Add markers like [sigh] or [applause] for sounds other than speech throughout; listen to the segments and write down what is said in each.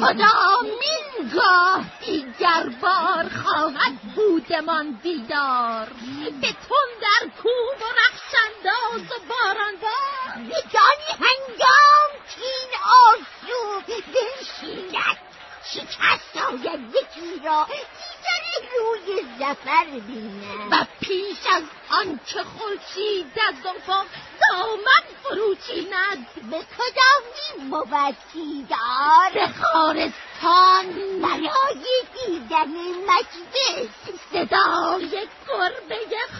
خدا مینگاه دیگر بار خواهد بودمان دیدار. به تون در کوه و رخشنداز و بارانبار. بدان هنگام تین آسو بنشیند. شکست آید یکی را. دیگر روی زفر بینم و پیش از آنچه خورشید از افق دامن فروچیند. به کدامین بود دیدار به خارستان برای دیدن مجلس. صدای گربه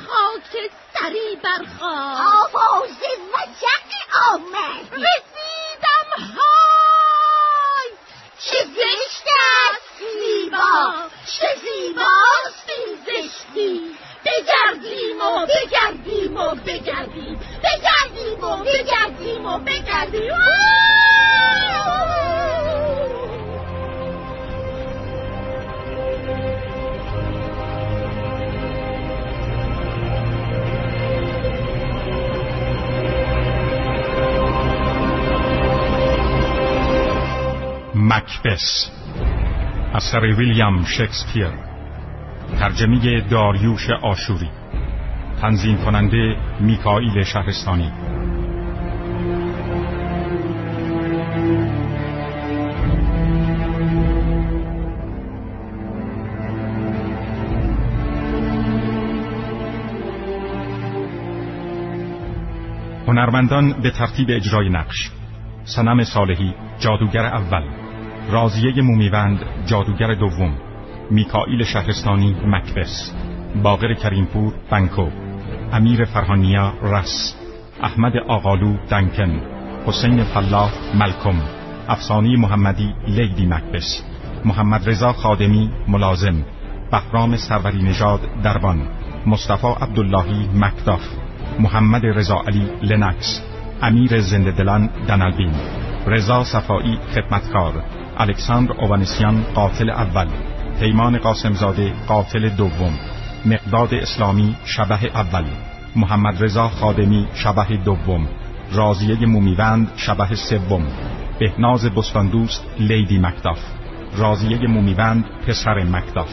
خاک سری برخواد آواز وجق آمد. رسیدم های! چه زشت است زیبا. چه زیباست این زشتی. بگردیم و بگردیم و بگردیم بگردیم و بگردیم و بگردیم مکبس اثر ویلیام شکسپیر ترجمه داریوش آشوری تنظیم کننده میکائیل شهرستانی. هنرمندان به ترتیب اجرای نقش سنم صالحی جادوگر اول رازیه مومیوند جادوگر دوم میکائیل شهرستانی مکبس باقر کریمپور بنکو امیر فرهانیا رس احمد آقالو دنکن حسین فلاح ملکم افسانی محمدی لیدی مکبس محمد رضا خادمی ملازم بهرام سروری نژاد دربان مصطفی عبداللهی مکداف محمد رضا علی لنکس امیر زنده دلان دنالبین رضا صفایی خدمتکار الکساندر اوانسیان قاتل اول پیمان قاسمزاده قاتل دوم مقداد اسلامی شبه اول محمد رضا خادمی شبه دوم رازیه مومیوند شبه سوم بهناز بستاندوست لیدی مکداف رازیه مومیوند پسر مکداف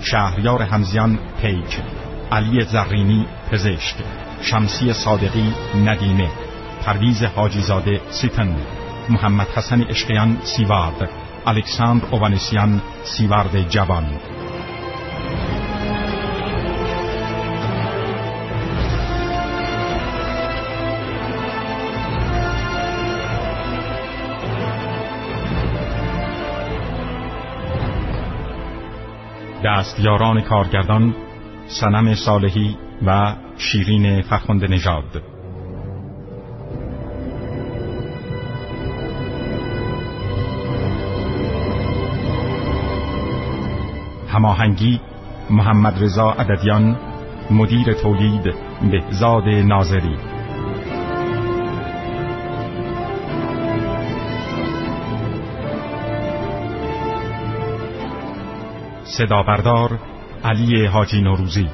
شهریار همزیان پیک علی زرینی پزشک شمسی صادقی ندیمه پرویز حاجیزاده سیتن محمد حسن اشقیان سیوارد. الکساندر اوانسیان سیوارد جوان دستیاران کارگردان سنم صالحی و شیرین فرخند نژاد. هماهنگی محمد رضا عددیان مدیر تولید بهزاد ناظری. صدا بردار علی حاجی نوروزی.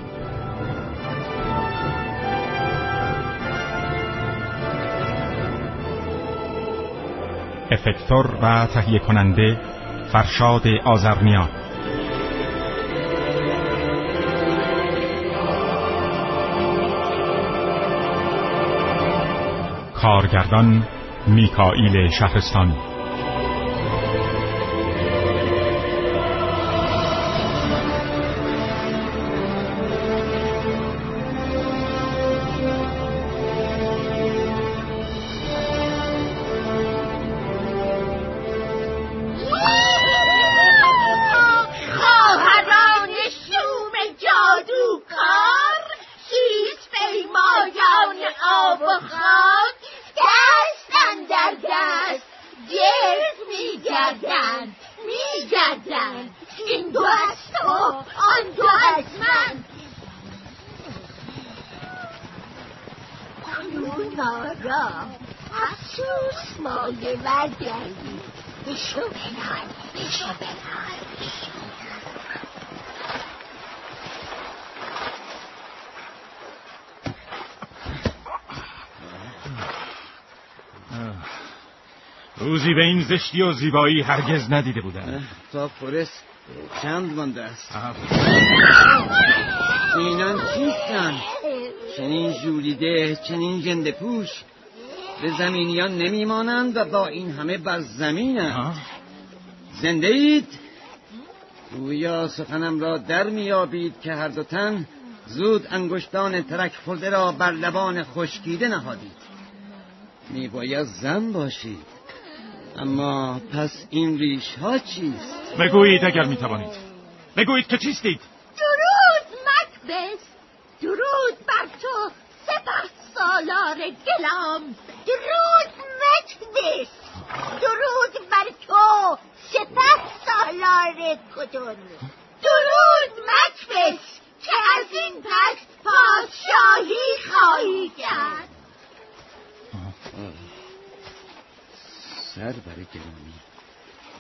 افکتور و تهیه کننده فرشاد آزرنیا کارگردان میکائیل شهرستانی زشتی و زیبایی هرگز ندیده بودم تا فرست چند مانده است؟ اینان چیستن؟ چنین جولیده چنین جند پوش. به زمینیان نمیمانند و با این همه بر زمینند زنده اید؟ گویا سخنم را در میابید که هر دو تن زود انگشتان ترک خورده را بر لبان خشکیده نهادید. میباید زن باشید. اما پس این ریش ها چیست؟ بگویید اگر می‌توانید. بگویید که چیستید. درود مکبس درود بر تو سپه سالار گلام. درود مکبس درود بر تو سپه سالار کدون درود مکبس که از این پس پادشاهی خواهی کرد. سر بر گرامی.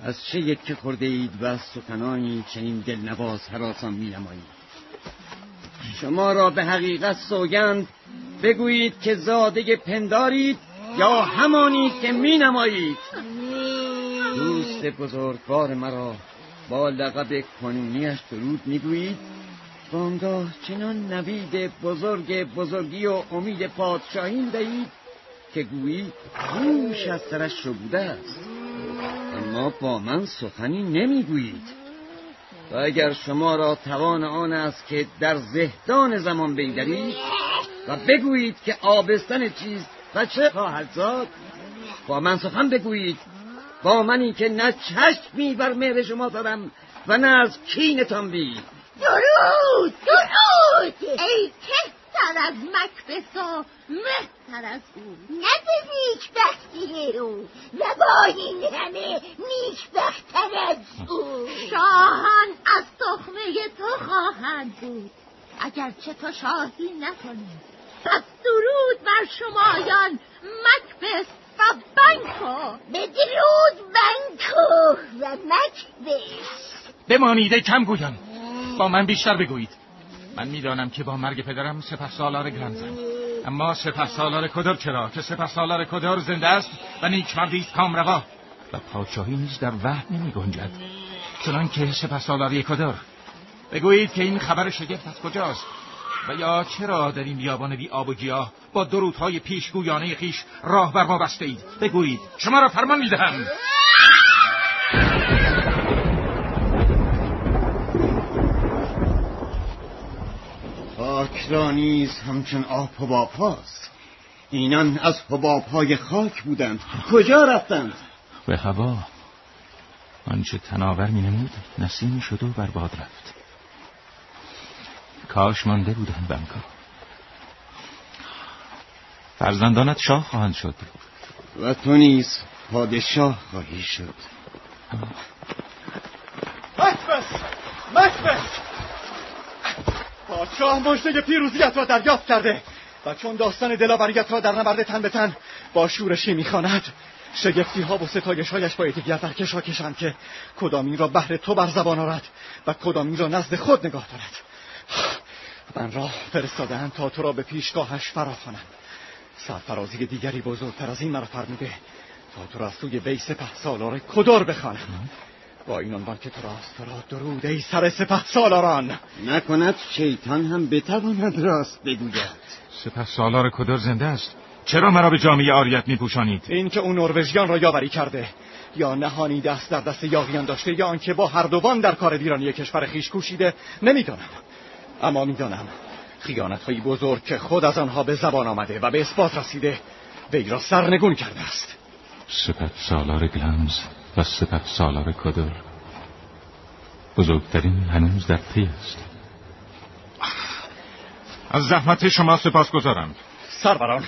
از چه یک خورده اید و از سخنانی چنین دلنواز حراسان می نمایید شما را به حقیقت سوگند بگویید که زاده پندارید یا همانی که می نمایید دوست بزرگوار مرا با لقب کنونیش درود می‌گویید. وانگاه چنان نوید بزرگ بزرگی و امید پادشاهی دهید که گویی گوش از سرش بوده است. اما با من سخنی نمی‌گویید. و اگر شما را توان آن است که در زهدان زمان بیدرید و بگویید که آبستن چیست و چه خواهد زاد با من سخن بگویید. با منی که نه چشمی بر مهر شما دارم و نه از کینتان بی درود درود! ای کهتر از مکبس و مهتر از او. نه به نیکبختی او و با این همه نیکبختر از او. شاهان از تخمه تو خواهند بود. اگرچه تو شاهی نکنی. پس درود بر شمایان مکبس و بنکو به درود بنکو و مکبس بمانید ای کم گویان با من بیشتر بگویید. من می‌دانم که با مرگ پدرم سپه سالار گرنزم اما سپه سالار کدر چرا؟ که سپه سالار کدر زنده است و نیکمردی است کامروا و پادشاهی نیز در وهم نمی گنجد چنان که سپه سالاری کدر. بگویید که این خبر شگفت از کجاست؟ و یا چرا در این بیابان بی آب و گیاه با درودهای پیشگویانه خیش راه بر ما بسته اید بگویید. شما را فرمان می‌دهم خاک را نیز همچون آب حباب هاست. اینان از حباب های خاک بودند. کجا رفتند؟ به هوا. آنچه تناور می نمود نسیمی شد و بر باد رفت. کاش مانده بودند بنکا. فرزندانت شاه خواهند شد. و تو نیز پادشاه خواهی شد. مکبس مکبس پادشاه مژده پیروزیت را دریافت کرده و چون داستان دلاوریت را در نبرد تن به تن با شورشی می‌خواند شگفتی ها و ستایش هایش با یکدیگر در کشا کشند که کدامین را بهر تو بر زبان آرد و کدامین را نزد خود نگاه دارد. من را فرستادهاند تا تو را به پیشگاهش فراخوانم. سرفرازی دیگری بزرگتر از این مرا فرموده تا تو را از سوی سالار کدر بخوانم. با این عنوان که تو راست تو را درود ای سر سپه سالاران. نکند شیطان هم بتواند راست بگوید. سپه سالار کدر زنده است؟ چرا مرا به جامعه آریت می پوشانید؟ این که اون نروژیان را یاوری کرده یا نهانی دست در دست یاغیان داشته یا آنکه با هر دوان در کار ویرانی کشور خیش کوشیده نمی‌دانم. اما می‌دانم خیانت هایی بزرگ که خود از آنها به زبان آمده و به اثبات رسیده وی را سرنگون کرده است. سپه سالار گلمز. و سپه سالار کدر بزرگترین هنوز در پی است. از زحمت شما سپاس گذارم. سروران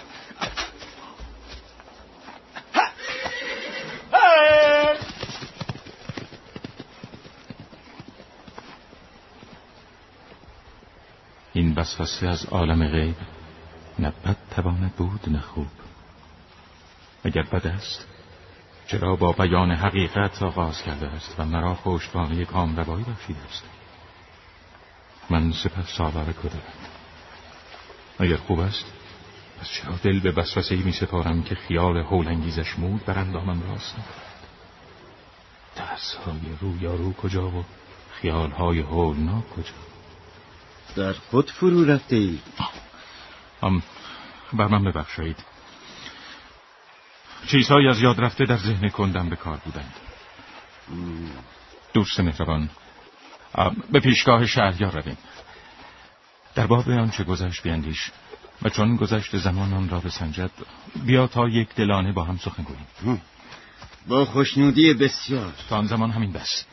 این وسوسه از عالم غیب نه بد تواند بود نه خوب اگر بد است چرا با بیان حقیقت آغاز کرده است و مرا پشتوانه کام روایی بخشیده است؟ من سپس سالار کدرم اگر خوب است پس چرا دل به وسوسه می سپارم که خیال هولانگیزش مود بر اندامم راست ترس های رو کجا و خیال های هولناک کجا؟ در خود فرو رفته ای هم بر من ببخشید. چیزهایی از یاد رفته در ذهن کندم به کار بودند. دوست مهربان به پیشگاه شهریار رویم. در باب آنچه گذشت بیندیش و چون گذشت زمان آن را بسنجد بیا تا یک دلانه با هم سخن گوییم. با خوشنودی بسیار. تا آن زمان همین بس.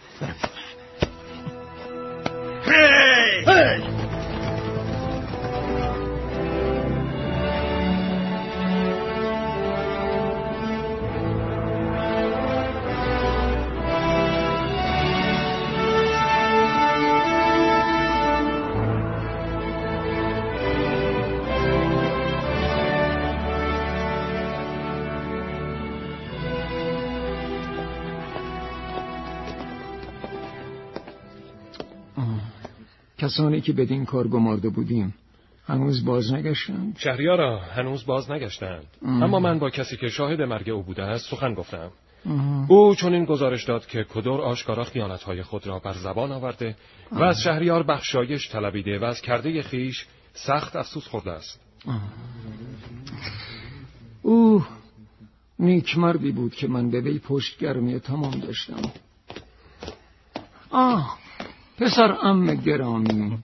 کسانی که بدین کار گمارده بودیم. هنوز باز نگشتند؟ شهریارا هنوز باز نگشتند. اما من با کسی که شاهد مرگ او بوده است سخن گفتم. او چون این گزارش داد که کدور آشکارا خیانتهای خود را بر زبان آورده و از شهریار بخشایش طلبیده و از کرده خیش سخت افسوس خورده است. او نیک مردی بود که من به وی پشتگرمی تمام داشتم. آه پسر ام گرامی.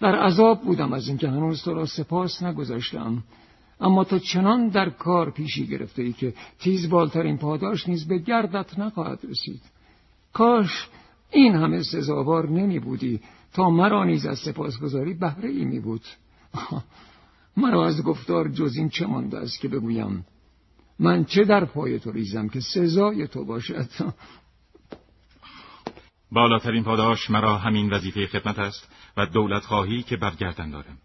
در عذاب بودم از اینکه هنوز تو را سپاس نگذاشتم. اما تو چنان در کار پیشی گرفته ای که تیز بالترین پاداش نیز به گردت نخواهد رسید. کاش این همه سزاوار نمی بودی. تا مرا نیز از سپاسگزاری بهره ای می بود. [laughs] مرا از گفتار جز این چه مانده است که بگویم؟ من چه در پای تو ریزم که سزای تو باشد؟ [laughs] بالاترین پاداش مرا همین وظیفه خدمت است و دولت خواهی که برگردن دارم.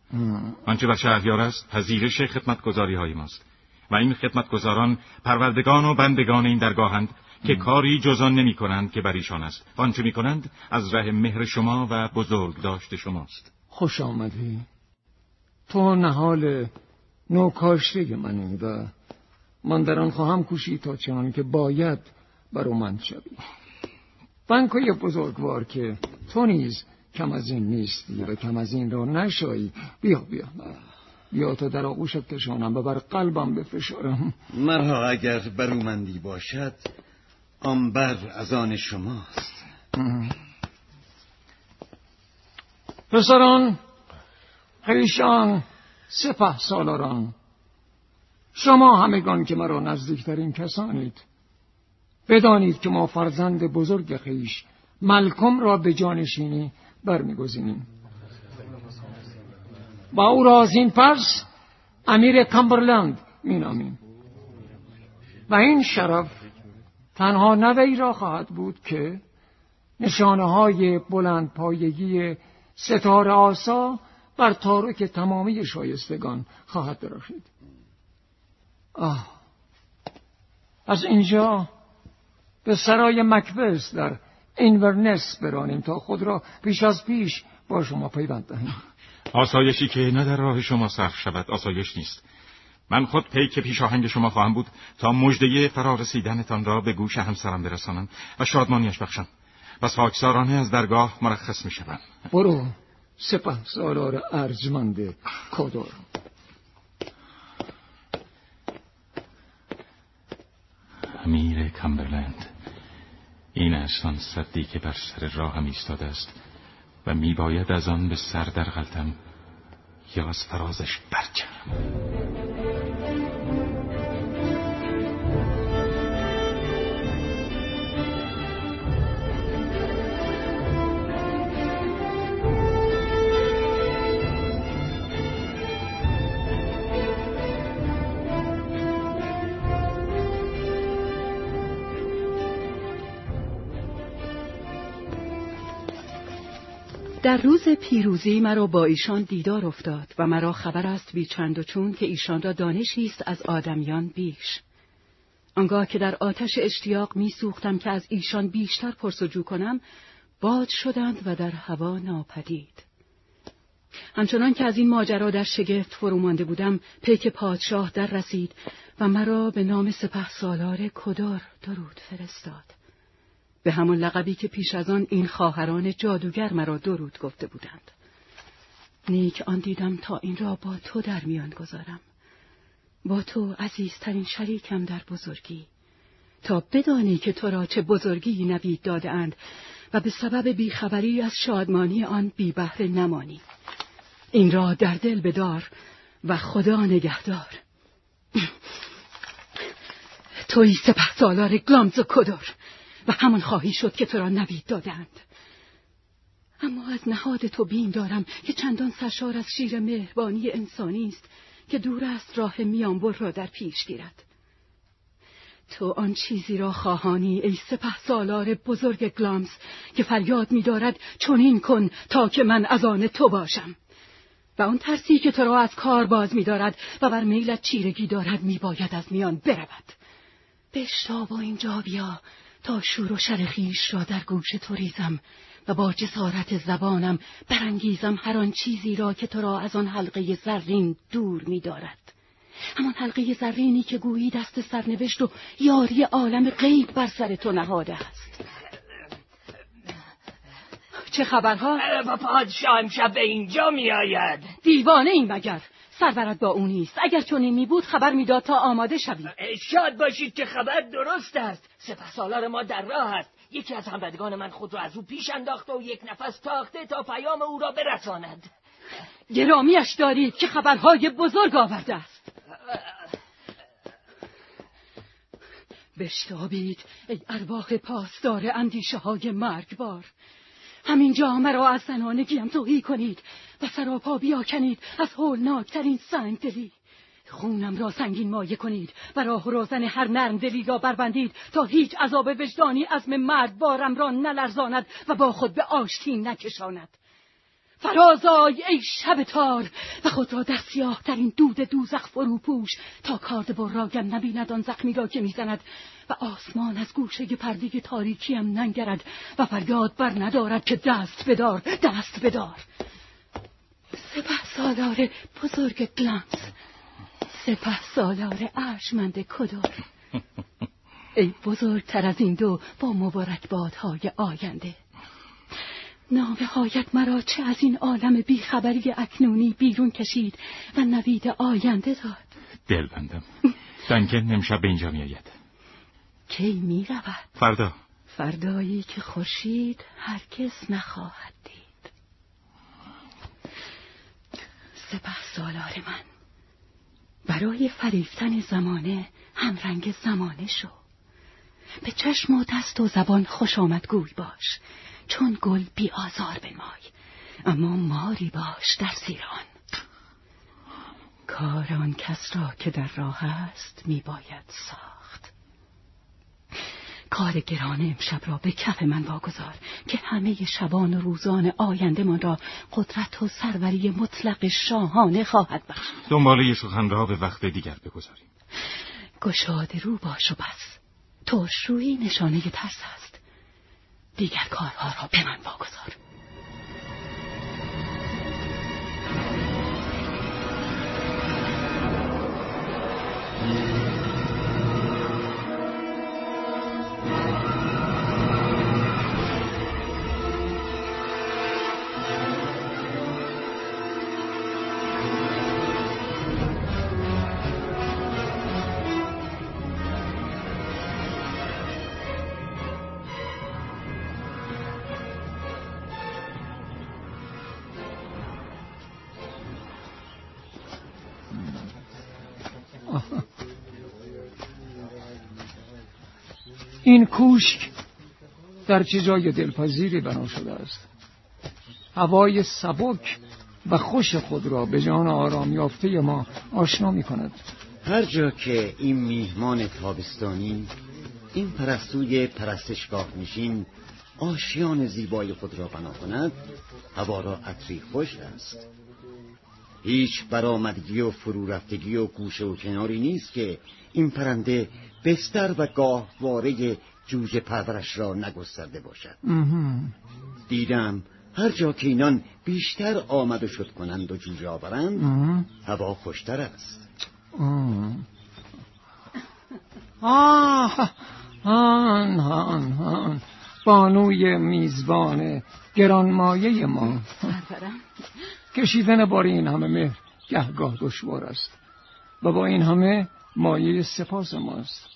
آنچه بر شهریار است پذیرش خدمتگذاری های ماست. و این خدمتگزاران پروردگان و بندگان این درگاهند که کاری جزان نمی کنند که بر ایشان است. آنچه می کنند از ره مهر شما و بزرگ داشته شماست. خوش آمدی. تو نهال نوکاشته منی و من در آن خواهم کوشید تا چنان که باید من شوی. بنکای بزرگوار که تو نیز کم از این نیستی و کم از این را نشایی. بیا بیا. بیا تا در آغوشت کشانم. و بر قلبم بفشارم. مرها اگر برومندی باشد آنبر از آن شماست. پسران خیشان سپه سالاران شما همگان که مرا نزدیکترین کسانید. بدانید که ما فرزند بزرگ خیش ملکم را به جانشینی برمیگزینیم. با او را از این پس امیر کمبرلند مینامیم. و این شرف تنها نوی را خواهد بود که نشانه های بلند پایگی ستاره آسا بر تارک تمامی شایستگان خواهد دراشید آه از اینجا به سرای مکبس در اینورنس برانیم تا خود را پیش از پیش با شما پیوند دهیم. آسایشی که نه در راه شما سخت شود آسایش نیست. من خود پیک پیش آهنگ شما خواهم بود تا مجده فرارسیدنتان را به گوش همسرم برسانم و شادمانیش بخشم. و خاکسارانه از درگاه مرخص می شدم. برو سپه سالار ارجمند کادر امیر کمبرلند. این است آن صدی که بر سر راهم ایستاده است و میباید از آن به سر در غلطم یا از فرازش برچم در روز پیروزی مرا با ایشان دیدار افتاد و مرا خبر است بی چند و چون که ایشان را دانشی است از آدمیان بیش. آنگاه که در آتش اشتیاق می سوختم که از ایشان بیشتر پرسجو کنم باد شدند و در هوا ناپدید. همچنان که از این ماجرا در شگفت فرو مانده بودم پیک پادشاه در رسید و مرا به نام سپه سالار کدار درود فرستاد. به همان لقبی که پیش از آن این خواهران جادوگر مرا درود گفته بودند. نیک آن دیدم تا این را با تو در میان گذارم. با تو عزیزترین شریکم در بزرگی. تا بدانی که تو را چه بزرگی نوید دادهاند و به سبب بیخبری از شادمانی آن بی بهره نمانی. این را در دل بدار و خدا نگهدار. [laughs] توی سپه سالار گلامز و کدر. و همان خواهی شد که تو را نوید دادند. اما از نهاد تو بین دارم که چندان سرشار از شیر مهربانی انسانی است که دور است راه میانبر را در پیش گیرد. تو آن چیزی را خواهانی ای سپه سالار بزرگ گلامز که فریاد میدارد چنین کن تا که من از آن تو باشم. و آن ترسی که تو را از کار باز میدارد و بر میلت چیرگی دارد میباید از میان برود. بشتاب و اینجا بیا. تا شور و شرخیش را در گوش تو ریزم و با جسارت زبانم برانگیزم هر آن چیزی را که تو را از آن حلقه زرین دور می‌دارد. همان حلقه زرینی که گویی دست سرنوشت و یاری عالم غیب بر سر تو نهاده است. چه خبرها؟ پادشاه امشب به اینجا میآید. دیوانه این مگر؟ سرورت با او نیست. اگر چنین می بود خبر می‌داد تا آماده شوی. شاد باشید که خبر درست است. سپه سالار ما در راه است. یکی از همبدگان من خود را از او پیش انداخته و یک نفس تاخته تا پیام او را برساند. گرامیش دارید که خبرهای بزرگ آورده است. بشتابید ای ارواح پاسدار اندیشه های مرگبار. همینجا مرا از زنانگیم توهی کنید و سراپا بیاکنید از هولناکترین سنگ دلی خونم را سنگین مایه کنید و راه و رازن هر نرم دلی را بربندید تا هیچ عذاب وجدانی عزم مرد بارم را نلرزاند و با خود به آشتین نکشاند. فرازای ای شب تار و خود را در سیاه این دود دوزخ فرو پوش تا کارد براگم نبیند آن زخمی را که می‌زند و آسمان از گوشه پرده تاریکیم ننگرد و فریاد بر ندارد که دست بدار دست بدار. سپه سالار بزرگ گلانس. سپه سالار ارشمند کدار ای بزرگتر از این دو با مبارکبادهای آینده. هایت مرا چه از این عالم بیخبری اکنونی بیرون کشید و نوید آینده داد. دل بندم دنکن امشب به اینجا میآید کی می رود؟ فردا. فردایی که خورشید هرگز نخواهد دید. سپه سالار من. برای فریفتن زمانه همرنگ زمانه شو. به چشم و دست و زبان خوش آمد گوی باش چون گل بی آزار بنمای. اما ماری باش در زیران کار آن کس را که در راه است می باید ساخت. کار گران امشب را به کف من واگذار که همه شبان و روزان آینده من را قدرت و سروری مطلق شاهانه خواهد بخشید دنباله سخن را به وقت دیگر بگذاریم. گشاده رو باش و بس. ترشرویی نشانه ترس است. دیگر کارها را به من واگذار. این کوشک در چه جای دلپذیری بنا شده است. هوای سبک و خوش خود را به جان آرام یافته ما آشنا می کند. هر جا که این میهمان تابستانی این پرستوی پرستشگاه نشین آشیان زیبای خود را بنا کند هوا را عطری خوش است. هیچ برآمدگی و فرو رفتگی و گوشه و کناری نیست که این پرنده بستر و گاهواره جوجه پرورش را نگسترده باشد. دیدم هر جا که اینان بیشتر آمد و شد کنند و جوجه آورند هوا خوشتر است. آه آن آن آن. بانوی میزبان گرانمایه ما. کشیدن بار این همه مهر گهگاه دشوار است. و با این همه مایه سپاس ماست.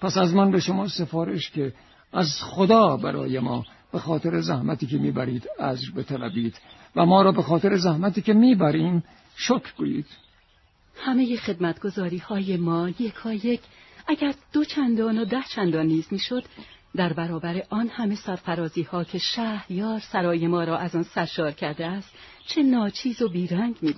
پس از من به شما سفارش که از خدا برای ما به خاطر زحمتی که می‌برید ازر بطلبید و ما را به خاطر زحمتی که می‌بریم شکر گویید. همه خدمتگذاری های ما یکا یک اگر دو چندان و ده چندان نیز می‌شد در برابر آن همه سرفرازی ها که شهریار سرای ما را از آن سرشار کرده است چه ناچیز و بیرنگ می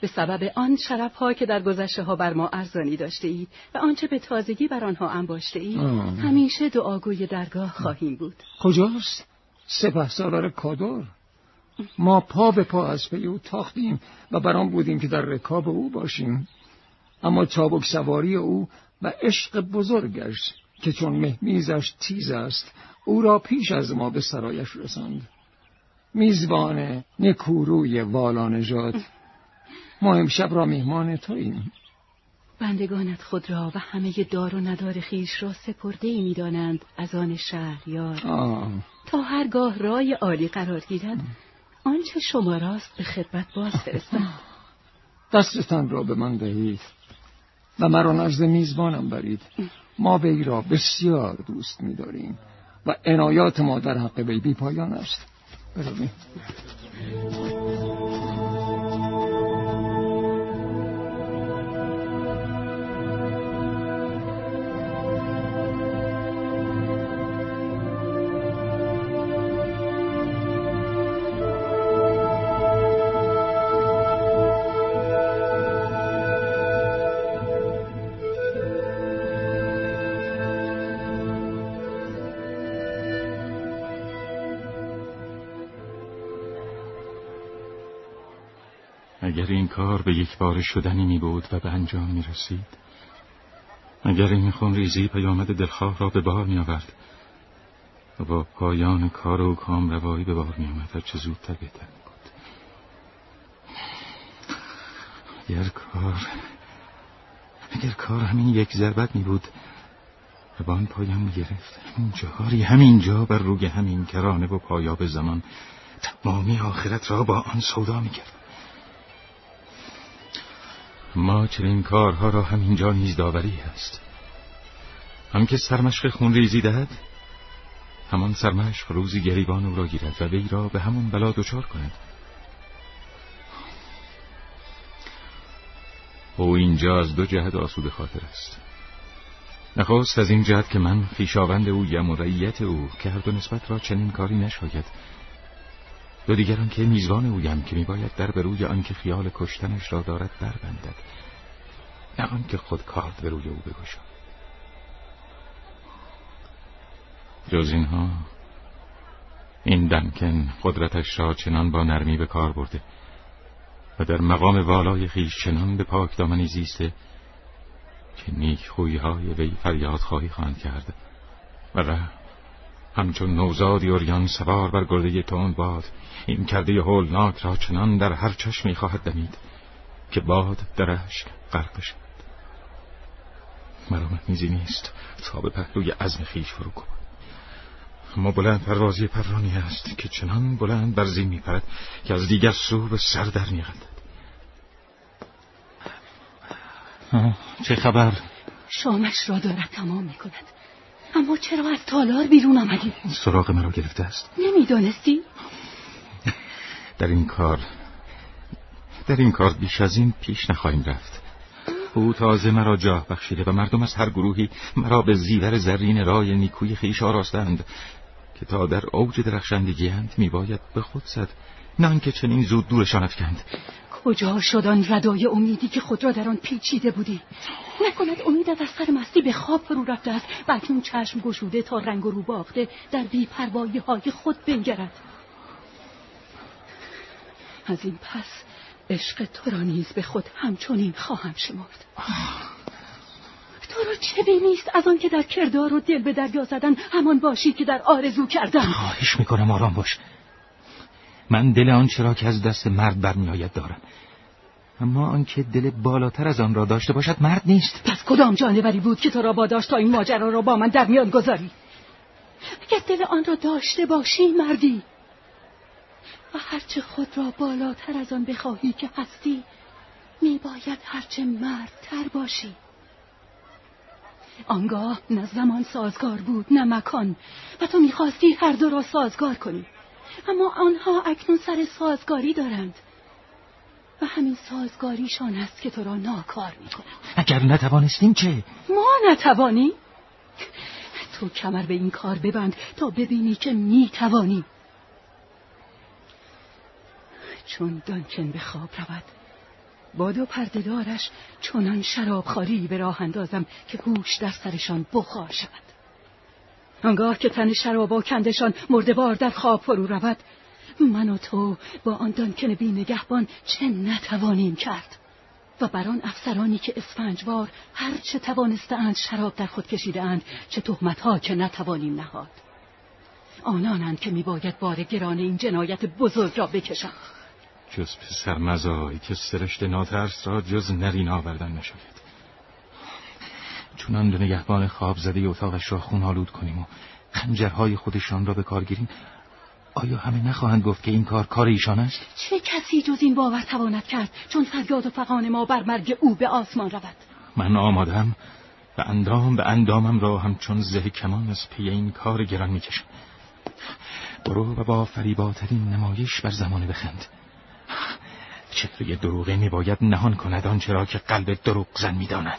به سبب آن شرف ها که در گذشته ها بر ما ارزانی داشته اید و آنچه به تازگی بر آنها انباشته اید همیشه دعاگوی درگاه خواهیم بود. کجاست؟ سپه سالار کادر ما پا به پا از پی او تاختیم و برام بودیم که در رکاب او باشیم. اما چابک سواری او و عشق بزرگش که چون مهمیزش تیز است او را پیش از ما به سرایش رساند. میزبان نکوروی والانژاد ما امشب را میهمان توییم. بندگانت خود را و همه دار و ندار خیش را سپرده ای می‌دانند از آن شهریار تا هرگاه رای عالی قرار گیرد آنچه شما راست به خدمت باز فرستم. دستتان را به من دهید و مرا نزد میزبانم برید. ما وی را بسیار دوست می‌داریم و عنایات ما در حق وی بی پایان است. برویم کار به یک بار شدنی می بود و به انجام می رسید. اگر این خون ریزی پیامد دلخواه را به بار می آورد؟ و با پایان کار و کام روایی به بار می آمد چه زودتر بهتر می بود. اگر کار اگر کار همین یک ضربت می بود و با آن پایم می گرفت. همین جاری همین جا بر روی همین کرانه و پایاب زمان. تمامی آخرت را با آن سودا می کرد. ما چنین کارها را همینجا نیز داوری است هم که سرمشق خون ریزی دهد همان سرمشق روزی گریبان او را گیرد و وی را به همون بلا دچار کند. او اینجا از دو جهت آسود خاطر است. نخواست از این جهت که من خیشاوند او یم و رعیت او که هر دو نسبت را چنین کاری نشاید. دو دیگران که میزبان اویم که میباید در به روی آنکه خیال کشتنش را دارد بربندد. نه آنکه خود کارد به روی او بگشد جز اینها این دنکن قدرتش را چنان با نرمی به کار برده و در مقام والای خیش چنان به پاک دامنی زیسته که نیک خویی های وی فریاد خواهی خواهند کرد و ره همچون نوزادی اوریان سوار بر گرده تون باد این کرده هولناک را چنان در هر چشمی خواهد دمید که باد درشک غرق شد مرا میزی نیست تا به پهلوی عزم خیش فرو کن اما بلند پروازی پرانی است که چنان بلند بر زین میپرد که از دیگر سو به سر در میغلد چه خبر؟ شامش را دارد تمام می‌کند. اما چرا از تالار بیرون آمدی؟ سراغ مرا گرفته است نمی‌دانستی؟ در این کار در این کار بیش از این پیش نخواهیم رفت او تازه مرا جاه بخشیده و مردم از هر گروهی مرا به زیور زرین رای نیکوی خیش آراستند که تا در اوج درخشندگی هند میباید به خود زد نه که چنین زود دورشان افکند کجا شد آن ردای امیدی که خود را در آن پیچیده بودی؟ نکند امید از سر مستی به خواب فرو رفته است. و اون چشم گشوده تا رنگ رو باخته در بیپروایی های خود بنگرد. از این پس عشق تو را نیز به خود همچنین خواهم شمرد. تو رو چه بینیست از آن که در کردار و دل به دریا زدن همان باشی که در آرزو کردن خواهش می‌کنم آرام باش. من دل آن چرا که از دست مرد برمیآید دارم. اما آنکه دل بالاتر از آن را داشته باشد مرد نیست. پس کدام جانوری بود که تو را داشت تا این ماجرا را با من در میان گذاری؟ اگر دل آن را داشته باشی مردی. و هرچه خود را بالاتر از آن بخواهی که هستی میباید هرچه مردتر باشی. آنگاه نه زمان سازگار بود نه مکان. و تو می‌خواستی هر دو را سازگار کنی. اما آنها اکنون سر سازگاری دارند و همین سازگاریشان است که تو را ناکار می‌کنند اگر نتوانستیم چه؟ ما نتوانی؟ تو کمر به این کار ببند تا ببینی که می‌توانی چون دانکن به خواب رود با دو پردهدارش چنان شرابخواری به راه اندازم که هوش در سرشان بخار شود آنگاه که تن شرابا کندشان مردبار در خواب فرو رود من و تو با آن دانکن بی نگهبان چه نتوانیم کرد؟ و بر آن افسرانی که اسفنجوار هر چه توانستند شراب در خود کشیده اند چه تهمتها که نتوانیم نهاد. آنانند که میباید بار گران این جنایت بزرگ را بکشند جز پسر مزایی که سرشت ناترس را جز نرین آوردن نشاید. چونان به نگهبان خواب زده اتاقش را خون آلود کنیم و خنجرهای خودشان را به کار گیریم آیا همه نخواهند گفت که این کار کار ایشان است؟ چه کسی جز این باور تواند کرد؟ چون فریاد و فقان ما بر مرگ او به آسمان رود. من آمادم و اندام به اندامم را همچون زه کمان از پی این کار گران می‌کشم. برو و با فریباترین نمایش بر زمانه بخند. چهره دروغه میباید نهان کند آنچه را که قلب دروغ زن می‌داند.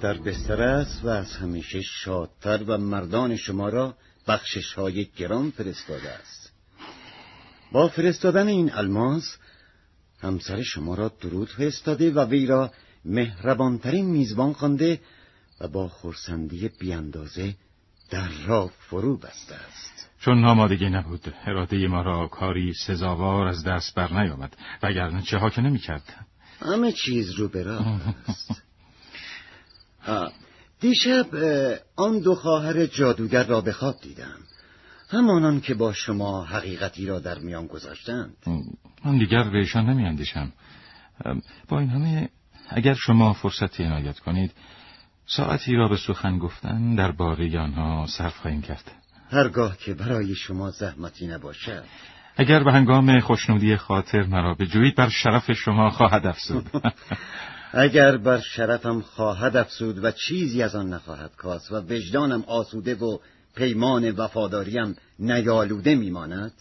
در بستر است و از همیشه شادتر و مردان شما را بخشش های گران فرستاده است. با فرستادن این الماس همسر شما را درود فرستاده و وی را مهربانترین میزبان خوانده و با خورسندی بیاندازه در را فرو بسته است. چون آمادگی نبود اراده ما را کاری سزاوار از دست بر نیامد وگرنه چه ها که نمی کرد همه چیز رو به [laughs] است. دیشب آن دو خواهر جادوگر را به خواب دیدم. همانان که با شما حقیقتی را در میان گذاشتند. من دیگر به ایشان نمی اندیشم با این همه اگر شما فرصتی عنایت کنید ساعتی را به سخن گفتن درباره آنها صرف خواهیم کرد. هرگاه که برای شما زحمتی نباشد. اگر به هنگام خوشنودی خاطر مرا بجویید بر شرف شما خواهد افزود. [laughs] اگر بر شرفم خواهد افسود و چیزی از آن نخواهد کاست و وجدانم آسوده و پیمان وفاداریم نیالوده میماند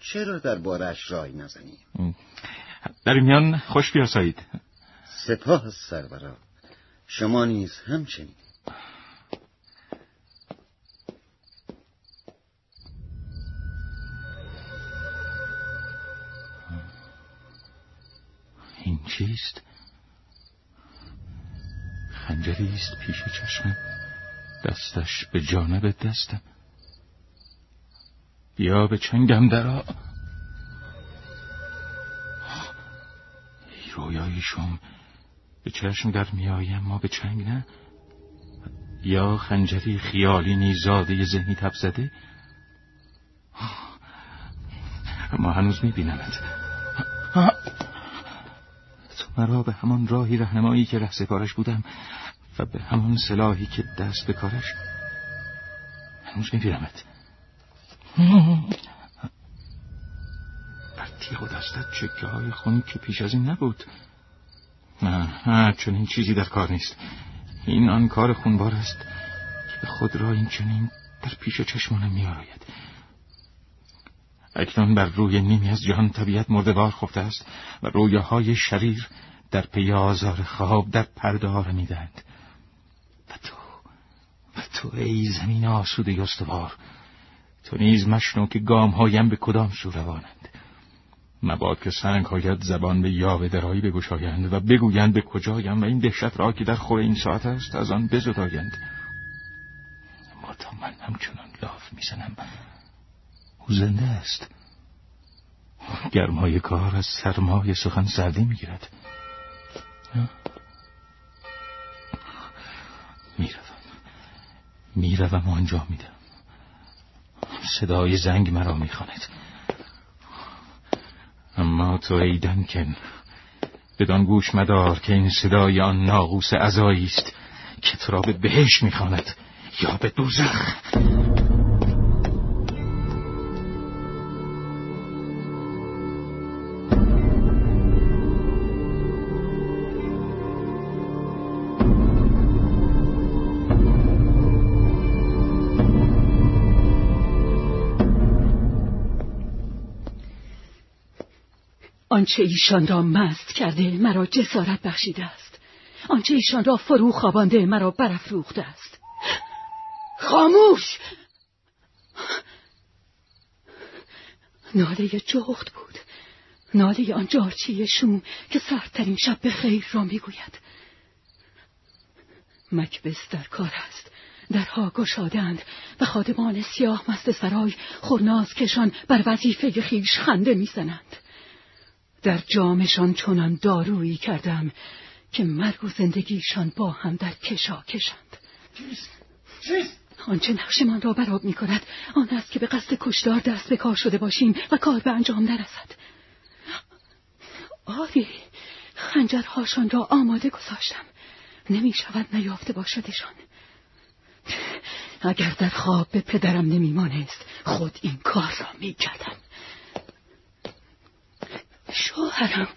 چرا در بارش رای نزنیم در میان خوش بیاسایید. سپاه سرورا شما نیز همچنین. این چیست؟ خنجری است پیش چشمم. دستش به جانب دستم. بیا به چنگم درا رویایی شم به چشم در میایم ما به چنگ نه؟ یا خنجری خیالی نیزاده ذهنی تب زده؟ اما هنوز میبینمت. مرا به همان راهی رهنمایی که ره سپارش بودم و به همان سلاحی که دست به کارش هنوز میبیرمت [laughs] بر تیغ و دستت چکه های خونی که پیش از این نبود. نه نه این چیزی در کار نیست. این آن کار خونبار است که به خود را این چنین در پیش چشمانم میآراید اکنون بر روی نیمی از جهان طبیعت مردوار خفته است و رویاهای شریر در پی آزار خواب در پرده ها میدند و تو و تو ای زمین آسوده استوار تو نیز مشنو که گام هایم به کدام سو روانند. مباد که سنگ هایت زبان به یاوه درایی بگشایند و بگویند به کجایم و این دهشت را که در خور این ساعت است از آن بزدایند. اما تا من همچنان لاف می‌زنم او زنده است. گرمای کار از سرمای سخن سردی می‌گیرد. می‌روم. می‌روم آنجا میدم صدای زنگ مرا می‌خواند. اما تو ای دنکن بدان گوش مدار که این صدای آن ناقوس عزایی است که تو را به بهش می‌خواند یا به دوزخ. آنچه ایشان را مست کرده مرا جسارت بخشیده است. آنچه ایشان را فرو خوابانده مرا برافروخته است. خاموش! ناله جغد بود. ناله آن جارچی شوم که سردترین شب به خیر را می‌گوید. مکبس در کار است. درها گشادند. و خادمان سیاه مست سرای خورناز کشان بر وظیفه خیش خنده می‌زنند. در جامشان چنان دارویی کردم که مرگ و زندگیشان با هم در کشا کشند چیست؟ آنچه نقشمان را براب می کند آن است که به قصد کشدار دست به کار شده باشیم و کار به انجام نرسد. آری خنجرهاشان را آماده گذاشتم. نمی شود نیافته باشدشان. اگر در خواب به پدرم نمی مانست خود این کار را می کردم شوهرم.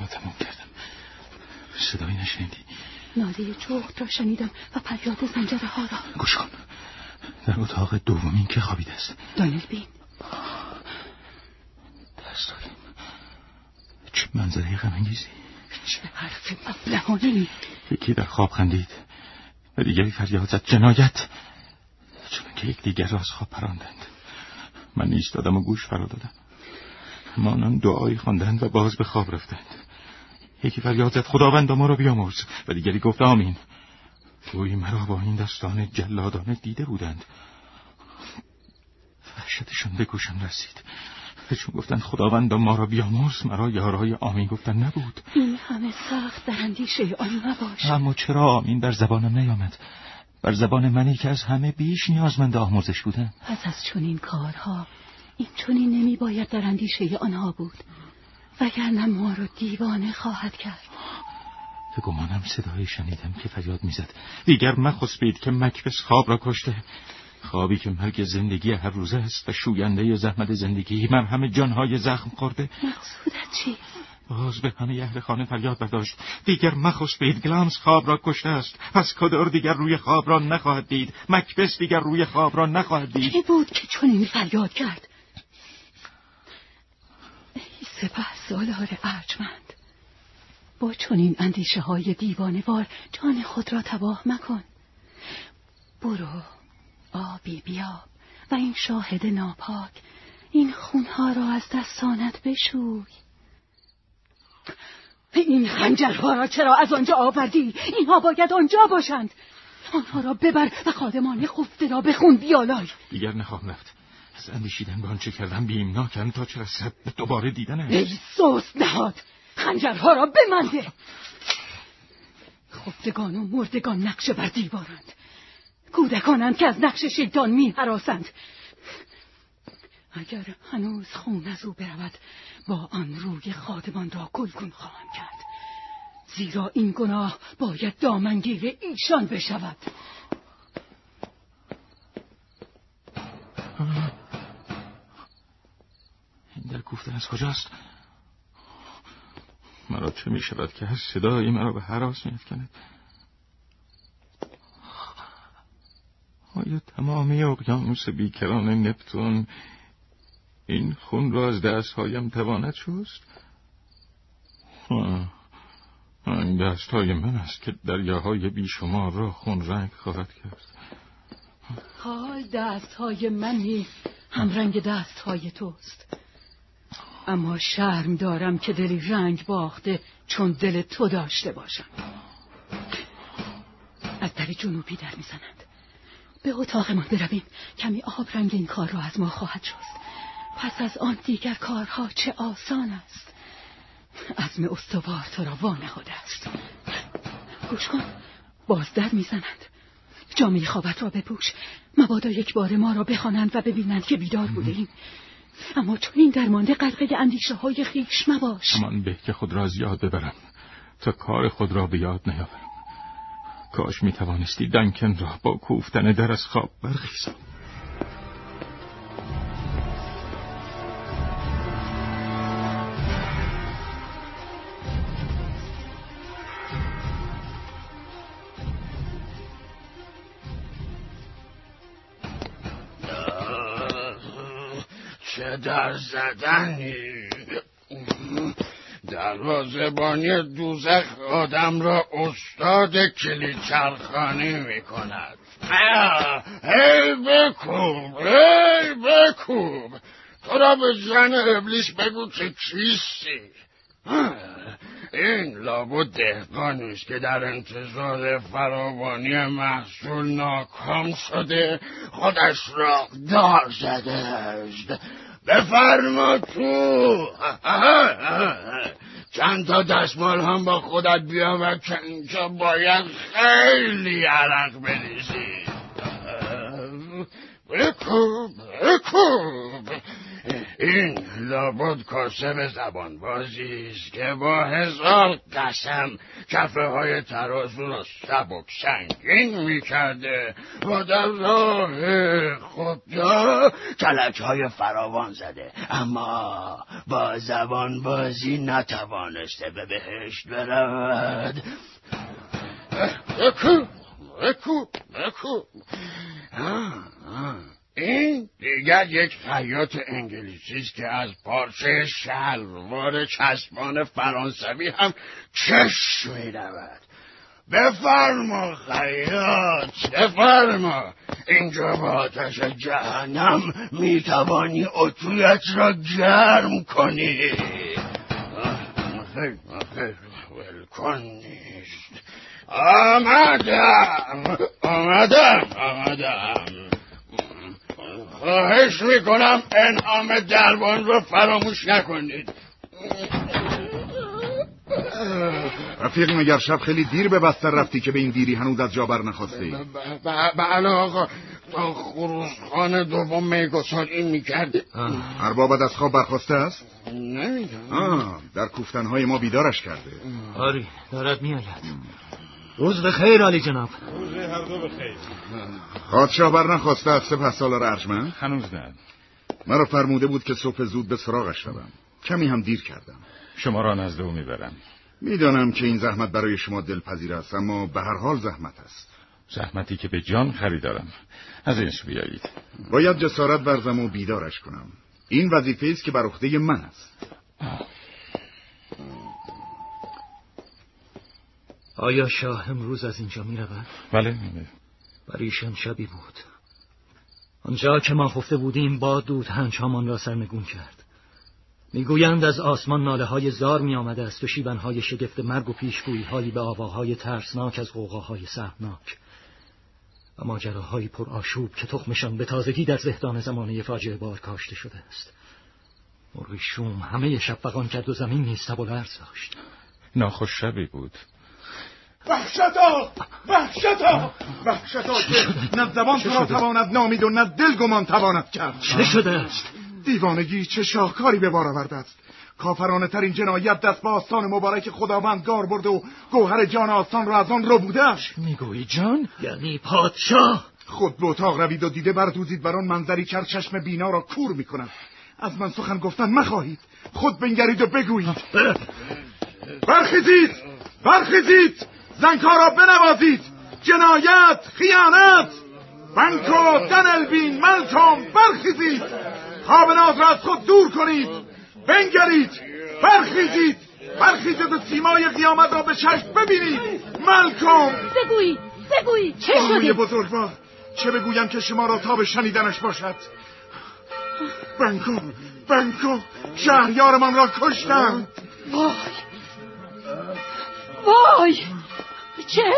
را تمام کردم. صدایی نشنیدی؟ ناله جغد را شنیدم و پریاد زنجره ها را. گوش کن. در اتاق دومین که خوابیده است. دانل بین. دست داریم. چه منظره غمانگیزی. چه حرف ابلهانه یکی در خواب خندید و دیگری فریاد زد. جنایت! چون که یک دیگر را از خواب پراندند. من ایستادم و گوش فرا دادم. مانان دعایی خواندند و باز به خواب رفتند. یکی فریاد زد خداوند ما را بیامرز. و دیگری گفت آمین. گویی مرا با این دستان جلادانه دیده بودند. وحشتشان به گوشم رسید. چون گفتند خداوند ما را بیامرز مرا یارای آمین گفتن نبود. این همه سخت در اندیشه آن نباش اما چرا آمین بر زبانم نیامد؟ بر زبان منی که از همه بیش نیازمند آموزش بودم. پس از چنین کارها این چونین نمی باید در اندیشه آنها بود. وگرنه ما رو دیوانه خواهد کرد. به گمانم صدایی شنیدم که فریاد می‌زد. دیگر مخسبید که مکبس خواب را کشته. خوابی که مرگ زندگی هر روزه است و شوینده زحمت زندگی. مرهم جانهای زخم خورده. مقصودت چی؟ باز به همه اهل خانه فریاد برداشت. دیگر مخسبید گلامز خواب را کشته است. پس کدر دیگر روی خواب را نخواهد دید. مکبس دیگر روی خواب را نخواهد دید. کی بود که چنین فریاد کرد؟ سپه سالار ارجمند. با چنین اندیشه های دیوانوار جان خود را تباه مکن. برو آبی بیاب و این شاهد ناپاک این خونها را از دستانت بشوی. این خنجرها را چرا از آنجا آوردی؟ اینها باید آنجا باشند. آنها را ببر و خادمان خفته را به خون بیالای. دیگر نخواهم رفت. از اندیشیدن به آنچه کردم بیمناکم تا چه رسد به دوباره دیدنش؟ ای سوس نهاد خنجرها را بمنده خفتگان و مردگان نقشه بر دیوارند. کودکانند که از نقش شیطان می حراسند. اگر هنوز خون از او برود با آن روی خادمان را گلگون خواهم کرد. زیرا این گناه باید دامنگیر ایشان بشود در گفتن از کجاست؟ مرا چه می شود که هر صدایی مرا به حراس می افکند آیا تمامی اقیانوس بیکران نپتون این خون را از دستهایم تواند شست؟ این دست های من است که دریاهای بیشمار را خون رنگ خواهد کرد. حال دست های منی هم رنگ دست های توست. اما شرم دارم که دلی رنگ باخته چون دل تو داشته باشم. از در جنوبی در می‌زنند به اتاقمان برویم. کمی آب رنگ این کار را از ما خواهد شست. پس از آن دیگر کارها چه آسان است. عزم استوار تو را وانهاده است. گوش کن. باز در می‌زنند جامعه خوابت را بپوش. مبادا یک بار ما را بخوانند و ببینند که بیدار بوده اما چون این درمانده غرقه اندیشه های خیش مباش. همان به که خود را از یاد ببرم. تا کار خود را به یاد نیاورم. کاش می توانستی دنکن را با کوفتن در از خواب برخیزم. در زدنی دروازبانی دوزخ آدم را استاد کلی چرخانی می کند هی بکوب هی بکوب تو را به زن ابلیس بگو که کیستی این لابد دهقانی است که در انتظار فراوانی محصول ناکام شده خودش را دار زده است. بفرما تو. چند تا دستمال هم با خودت بیاور که اینجا باید خیلی عرق بریزی. بکوب بکوب این لابد کاسب زبان بازی است که با هزار قسم کفه های ترازو را سبک سنگین می کرده و در راه خدا کلک های فراوان زده. اما با زبان بازی نتوانسته به بهشت برود. بکوب بکوب بکوب این دیگر یک خیاط انگلیسی است که از پارچه شلوار چسبان فرانسوی هم چش می رود بفرما خیاط بفرما. اینجا با آتش جهنم می توانی اتویت را گرم کنی. ولکن نیست. آمدم آمدم آمدم. خواهش می‌کنم انعام دربان رو فراموش نکنید. رفیق مگر شب خیلی دیر به بستر رفتی که به این دیری هنوز از جا بر نخواستی؟ بله آقا. تا خروزخان دوم میگسار این می‌کرده اربابت از خواب برخواسته است؟ نمی‌دونم. در کوفتنهای ما بیدارش کرده. آری دارد میآید. روز بخیر علی جناب. روز هر دو بخیر پادشاه بر نخواسته از سپه سالار ارجمند؟ هنوز نه. مرا فرموده بود که صبح زود به سراغش روم کمی هم دیر کردم. شما را نزد او می‌برم. می‌دانم که این زحمت برای شما دلپذیر است اما به هر حال زحمت است. زحمتی که به جان خریدارم. از اینش بیایید. باید جسارت ورزم و بیدارش کنم. این وظیفه است که بر عهده من است. آیا شاه امروز از اینجا می رود؟ بله بر ایشان شبی بود. آنجا که ما خفته بودیم با دود هنچامان را سرنگون کرد. می‌گویند از آسمان ناله های زار می آمده است و شیبن های شگفت مرگ و پیشگویی هایی به آواهای ترسناک از غوغاهای سهمناک. و ماجراهایی پر آشوب که تخمشان به تازگی در زهدان زمانه فاجعه بار کاشته شده است. مرغی شوم همه شب فقان کرد و زمین نیز تب و لرز داشت. ناخوش شبی بود. وحشتا وحشتا. وحشتا که نه زبان تو را تواند نامید و نه دل گمان تواند کرد. چه شده است؟ دیوانگی چه شاهکاری به بار آورده است. کافرانه ترین جنایت دست به آستان مبارک خداوند گار برد و گوهر جان آستان را از آن رو بودش می‌گویی جان؟ یعنی پادشاه؟ خود به اتاق روید و دیده بردوزید بر آن منظری چر چشم بینا را کور می‌کند. از من سخن گفتن مخواهید. خود بنگرید و بگویید. برخیزید! برخیزید! زنکا را بنوازید. جنایت خیانت. بنکو دنلبین ملکم برخیزید. خواب ناز را از خود دور کنید. بنگرید. برخیزید. برخیزید و سیمای قیامت را به چشم ببینید. ملکم بگویید بگویید چه؟ شده بزرگوار. چه بگویم که شما را تا به شنیدنش باشد؟ بنکو بنکو. شهریارمان را کشتم. وای. وای. چه؟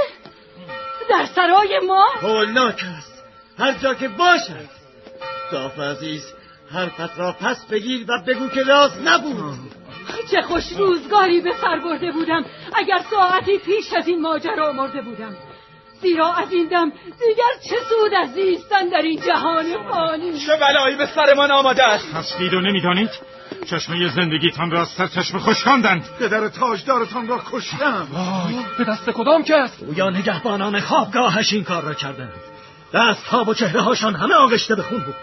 در سرای ما؟ هولناک است. هر جا که باشد صاف عزیز حرفت را پس بگیر و بگو که راست نبود. چه خوش روزگاری به سر برده بودم. اگر ساعتی پیش از این ماجرا مرده بودم. زیرا از این دم دیگر چه سود از زیستن در این جهان فانی؟ چه بلایی به سرمان آمده است؟ هستید و نمی‌دانید؟ چشمه زندگیتان را سر چشم خشکاندند. پدر تاجدارتان را کشتم. وای به دست کدام کس؟ یا نگهبانان خوابگاهش این کار را کردند. دستها و چهره هاشان همه آغشته به خون بود.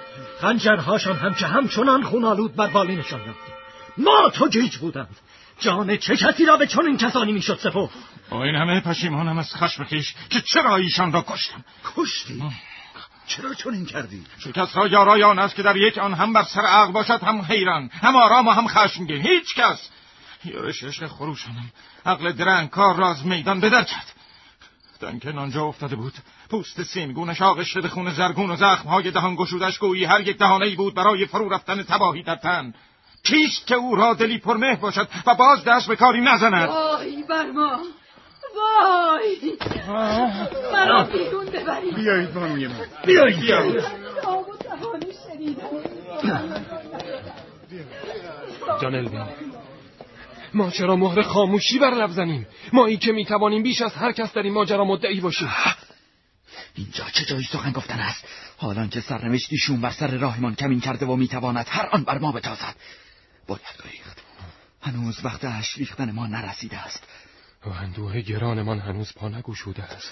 خنجرهاشان هم که همچنان خونالود بر بالینشان رفت ما تو گیج بودند. جان چه کسی را به چنین کسانی می‌شد سپرد؟ با این همه پشیمانم از خشم خیش که چرا ایشان را کشتم؟ کشتی؟ چرا چنین کردی؟ شکست را یارای آن است که در یک آن هم بر سر عقل باشد هم حیران هم آرام و هم خشمگین. هیچ کس. یارش عشق خروشانم. عقل درنگ کار را از میدان بدر کرد. دنکن آنجا افتاده بود. پوست سیمگونش آغشته به خون زرگون و زخمهای دهان گشودش. گویی هر یک دهانه بود برای فرو رفتن تباهی در تن. کیست که او را دلی پرمه باشد و باز دست به کاری نزند؟ وای بر ما. وای. مرا بیرون ببرید بیایید بانوی من بیایید. بیایید آب و دهانی شنیدم جان الوین ما چرا مهر خاموشی بر لب زنیم؟ ما ای که می‌توانیم بیش از هر کس در این ماجرا مدعی باشیم. اینجا چه جایی سخن گفتن است؟ حالان که سرنوشت ایشون بر سر راهمان کمین کرده و می‌تواند هر آن بر ما بتازد. باید گریخت هنوز وقت اش ریختن ما نرسیده است. اندوه گرانمان هنوز پا نگشوده است.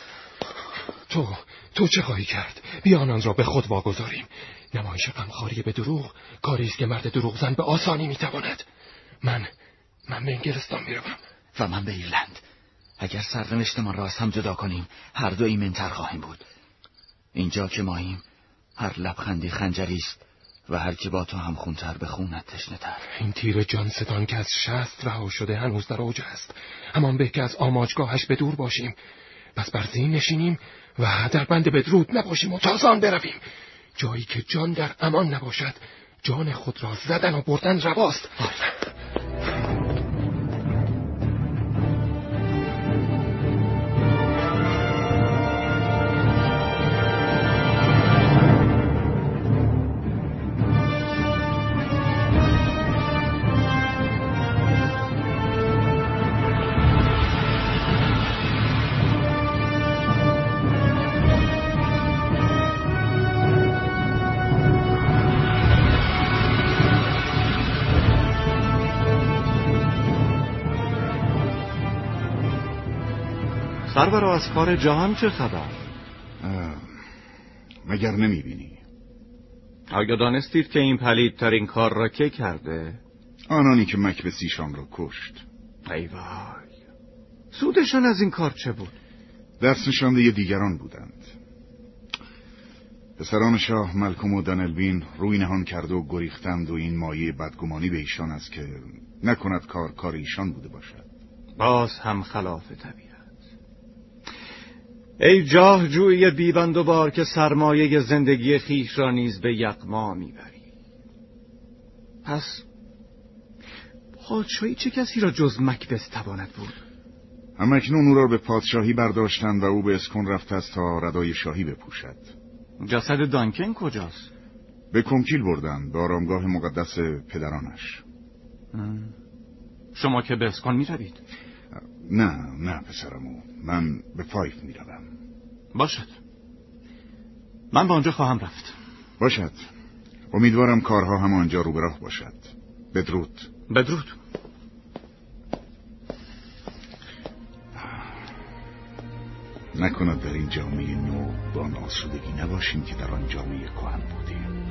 تو تو چه خواهی کرد؟ بیا آن را به خود واگذاریم. نمایش غمخواری به دروغ کاری است که مرد دروغ زن به آسانی می‌تواند. من من به انگلستان می‌روم. و من به ایرلند. اگر سرنوشتمان را از هم جدا کنیم هر دو ایمنتر خواهیم بود. اینجا که ماییم هر لبخندی خنجری است. و هر که با تو هم خونتر به خونت تشنه تر. این تیر جان ستان که از شست رها شده هنوز در اوج است. همان به که از آماجگاهش به دور باشیم. پس بر زین نشینیم و در بند بدرود نباشیم و تازان برویم. جایی که جان در امان نباشد جان خود را زدن و بردن رواست. سرور از کار جهان چه خبر؟ مگر نمی‌بینی؟ آیا دانستید که این پلیدترین کار را که کرده؟ آنانی که مکبسیشان را کشت. ای وای. سودشان از این کار چه بود؟ دست نشانده دیگران بودند. پسران شاه ملکم و دنلبین روی نهان کرده و گریختند و این مایه بدگمانی به ایشان است که نکند کار کار ایشان بوده باشد. باز هم خلاف طبیعت. ای جاه جوی بیبند و بار که سرمایه زندگی خیش را نیز به یقما می‌بری. پس پادشاهی چه کسی را جز مکبس تواند بود همکنون او را به پادشاهی برداشتند و او به اسکن رفته است تا ردای شاهی بپوشد. جسد دانکن کجاست؟ به کنکیل بردند به آرامگاه مقدس پدرانش. شما که به اسکان می روید؟ نه نه پسرمو. من به فایف می روم باشد. من به آنجا خواهم رفت. باشد. امیدوارم کارها هم آنجا رو به راه باشد. بدرود. بدرود. نکند در این جامعه نو با آن آسودگی نباشیم که در آن جامعه کهن بودیم.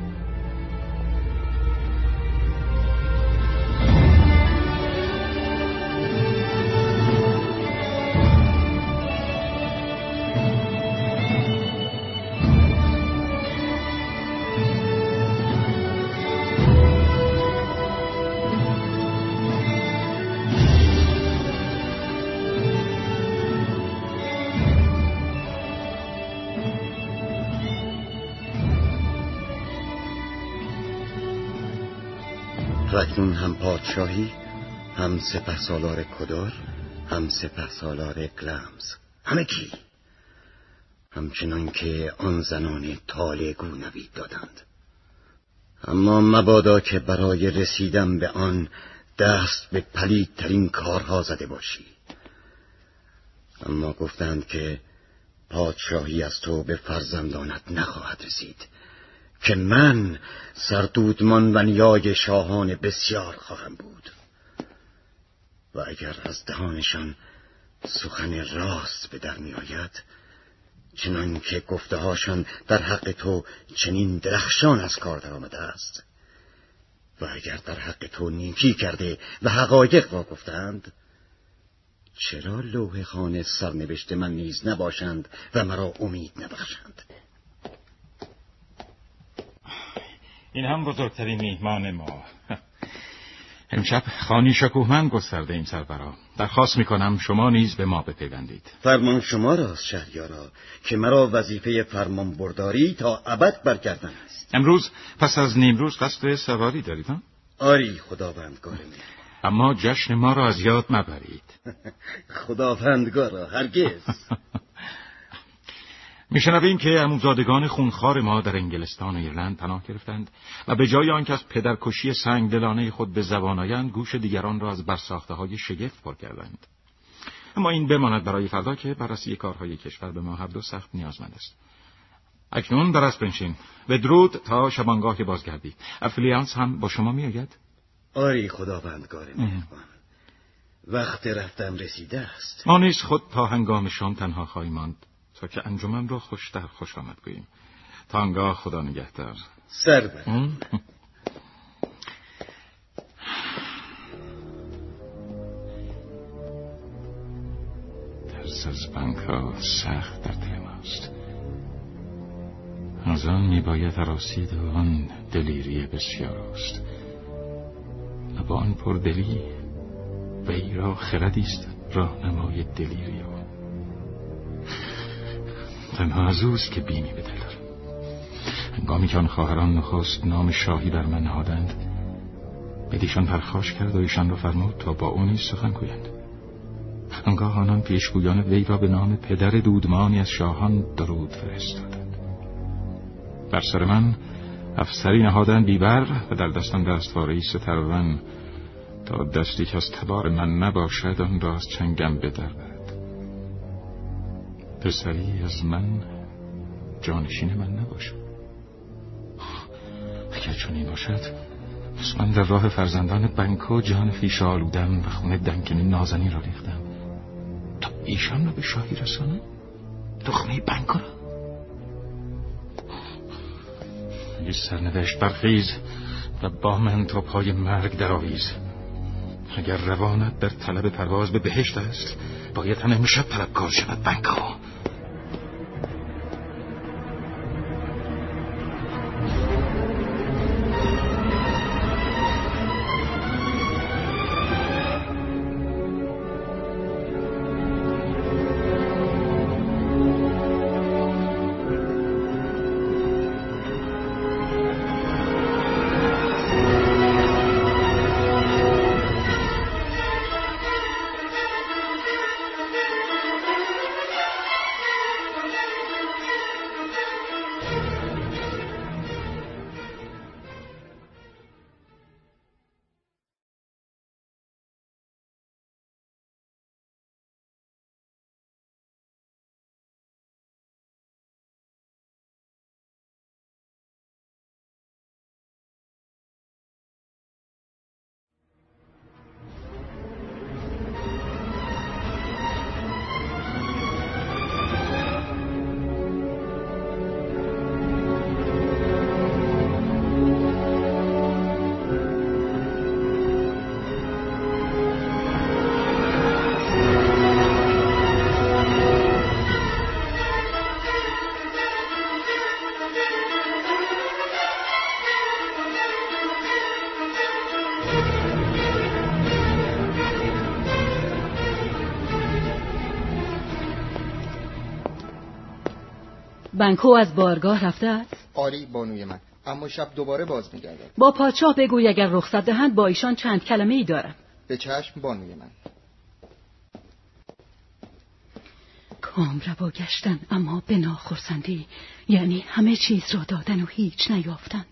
اکنون هم پادشاهی هم سپه سالار کدار هم سپه سالار گلمز همه کی؟ همچنان که آن زنان طالگو نوید دادند. اما مبادا که برای رسیدن به آن دست به پلیدترین کارها زده باشی. اما گفتند که پادشاهی از تو به فرزندانت نخواهد رسید. که من سردودمان و نیای شاهان بسیار خواهم بود. و اگر از دهانشان سخن راست به در می آید چنان که گفته هاشان در حق تو چنین درخشان از کار در آمده است و اگر در حق تو نیکی کرده و حقایق را گفتند چرا لوح خانه سرنوشت من نیز نباشند و مرا امید نبخشند؟ این هم بزرگترین میهمان ما. [laughs] امشب خانی شکوهمند گسترده این سربرا درخواست می‌کنم شما نیز به ما بپیوندید. فرمان شما راست شهریارا که مرا وظیفه فرمان برداری تا ابد برگردن است امروز پس از نیمروز قصد سواری دارید ها؟ آری خداوندگار می اما جشن ما را از یاد مبرید. [laughs] خداوندگارا هرگز. [laughs] میشنویم که اموزادگان خونخوار ما در انگلستان و ایرلند پناه گرفتند و به جای آنکه از پدرکشی سنگ دلانه خود به زبان آیند گوش دیگران را از برساخته های شگفت پر کردند. اما این بماند برای فردا که بررسی کارهای کشور به ما هر دو سخت نیازمند است. اکنون در بنشین. به درود تا شبانگاه که بازگردید افلیانس هم با شما میآید. آری خداوندگار مهربان. وقت رفتم رسیده است. ما نیز خود تا هنگام شام تنها خواهیم ماند. تا که انجمن را خوشتر خوش آمد گوییم. تا انگاه خدا نگهدار. سر ترس از بنک ها سخت در دل ماست. از آن میباید راسید و آن دلیری بسیار است. و با آن پردلی وی را خردی است. راهنمای دلیری تنها از اوست که بینی به دل هنگامی که آن خواهران نخست نام شاهی بر من نهادند بدیشان پرخاش کرد و ایشان را فرمود تا با او نیز سخن گویند. آنگاه آنان پیشگویان وی را به نام پدر دودمانی از شاهان درود فرستادند. بر سر من افسری نهادن بیبر و در دستم دستواره سترون تا دستی که از تبار من نباشد آن را از چنگم بدر پسری از من جانشین من نباشد اگر چنین باشد پس من در راه فرزندان بنکو جان فیش آلودم و خونه دنکن نازنی را ریختم. تا ایشان را به شاهی رسانم دخمه بنکو را؟ یه سرنوشت برخیز و با من تا پای مرگ درآویز. اگر روانت در طلب پرواز به بهشت است باید هم امشب طلبکار شود بنکو بنکو از بارگاه رفته است؟ آری بانوی من. اما شب دوباره باز میگردد. با پادشاه بگوی اگر رخصت دهند با ایشان چند کلمه ای دارم. به چشم بانوی من. کام گشتن اما به ناخرسندی. یعنی همه چیز را دادن و هیچ نیافتن.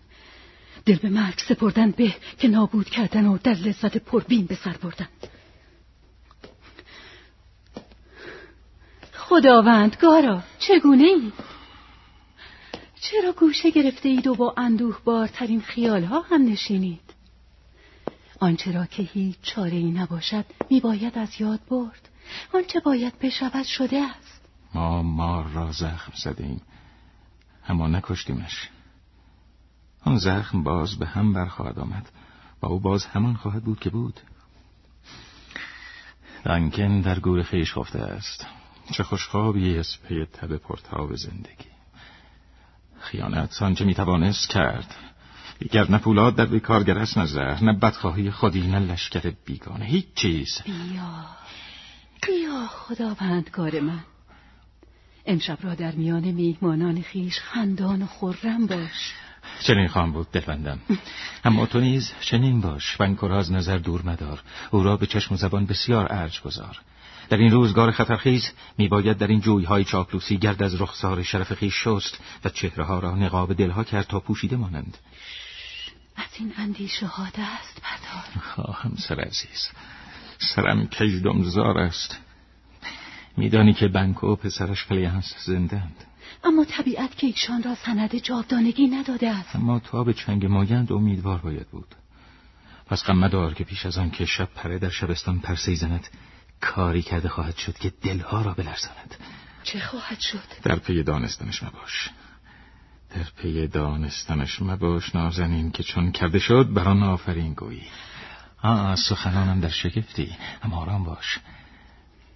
دل به مرگ سپردن به که نابود کردن و در لذت پربین به سر بردن. خداوند گارا چگونه ای؟ چرا گوشه گرفته اید و با اندوه بارترین خیال ها هم نشینید؟ آنچه را که هیچ چاره ای نباشد میباید از یاد برد. آنچه باید بشود شده است. ما مار را زخم زدیم اما نکشتیمش. آن زخم باز به هم برخواهد آمد. و او باز همان خواهد بود که بود. دنکن در گور خیش خفته است. چه خوشخوابی از پی تب پرتاب زندگی. خیانت آنچه می‌توانست کرد. دیگر نه پولاد در بیکارگر است نه زهر نه بدخواهی خودی نه لشکر بیگانه. هیچ چیز. بیا. بیا خداوندگار من. امشب را در میان میهمانان خیش خندان و خورم باش. چنین خواهم بود دلبندم. اما تو نیز چنین باش بنکر از نظر دور مدار. او را به چشم و زبان بسیار ارج گذار. در این روزگار خطرخیز میباید در این جویهای چاپلوسی گرد از رخسار شرف خیش شست و چهره ها را نقاب دلها کرد تا پوشیده مانند. از این اندیشه ها دست بردار. خواهم سر عزیز سرم کجدمزار است. میدانی که بنکو و پسرش کلیانس زندند اما طبیعت که ایشان را سند جاودانگی نداده است. اما تا به چنگ مایند امیدوار باید بود. پس غم مدار که پیش از آن که شب پره در شبستان پرسی زند کاری کرده خواهد شد که دلها را بلرزاند. چه خواهد شد؟ در پی دانستنش مباش. در پی دانستنش مباش نازنین که چون کرده شد بران آفرین گویی. آه سخنانم در شگفتی اما آرام باش.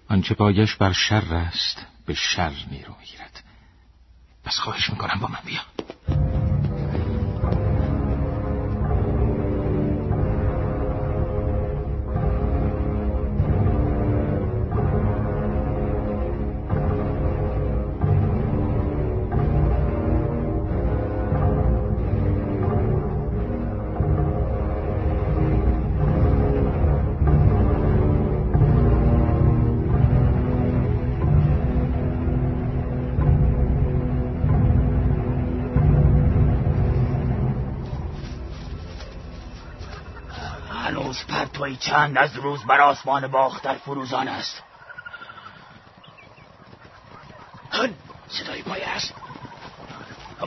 آنچه پایش بر شر است به شر نیرو می‌گیرد. پس خواهش می‌کنم با من بیا. چند از روز بر آسمان باختر فروزان است. صدای پای است.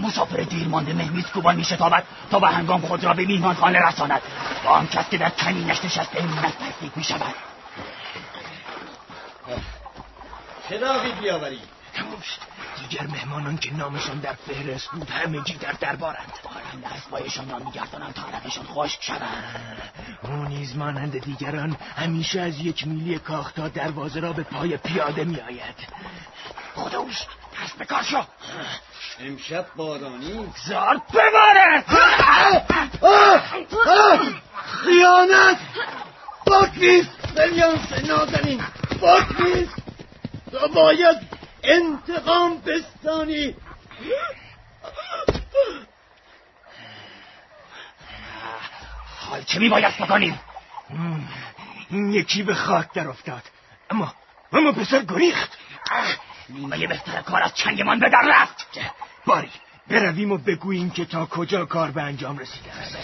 مسافر دیر مانده مهمیز کوبان می شتابد تا به هنگام خود را به میهمان خانه رساند. با آن کس که در کمینش نشسته نزدیک می شود چراغی بیاوری دیگر مهمانان که نامشان در فهرست بود همگی در دربارند. بارند از پایشان را میگردانند تا لبشان خشک شوند. او نیز مانند دیگران همیشه از یک میلی کاختا دروازه را به پای پیاده میآید. خودوش دست به کار شو. امشب بارانی. زار بباره خیانت. باک نیست. بلیانس نازنین. باک نیست. تو باید انتقام بستانی. حال چه میباید بکنیم؟ این یکی به خاک در افتاد. اما اما پسر گریخت. نیمه بهتر کار از چنگمان به در رفت. باری برویم و بگوییم که تا کجا کار به انجام رسیده است.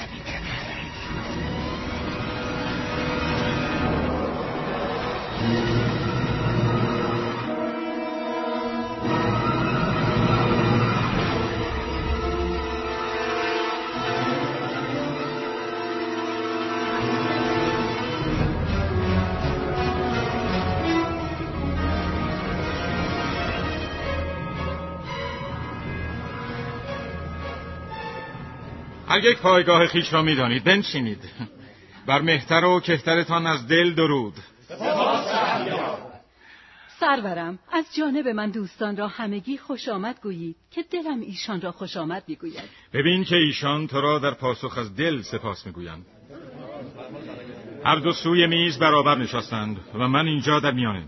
یک پایگاه خیش را می‌دانید. بنشینید. بر مهتر و کهترتان از دل درود. سرورم از جانب من دوستان را همگی خوش آمد گویید که دلم ایشان را خوش آمد می‌گوید. ببین که ایشان تو را در پاسخ از دل سپاس می‌گویند. هر دو سوی میز برابر نشستند و من اینجا در میانه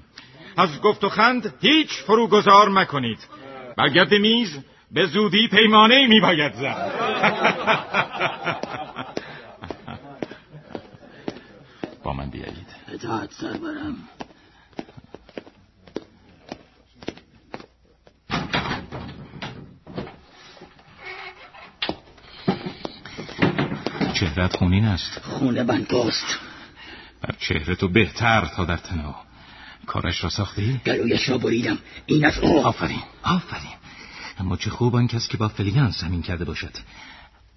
از گفت و خند هیچ فروگذار مکنید. برگرد میز به زودی پیمانه می باید زد. با من بیایید. اطاعت سرورم چهرت خونین است. خونه بنگاست بر چهره تو بهتر تا در تنها. کارش را ساختی؟ گلویش را بریدم. این از او. آفرین. آفرین. اما چه خوب آن کس که با فلیانس زمین کرده باشد.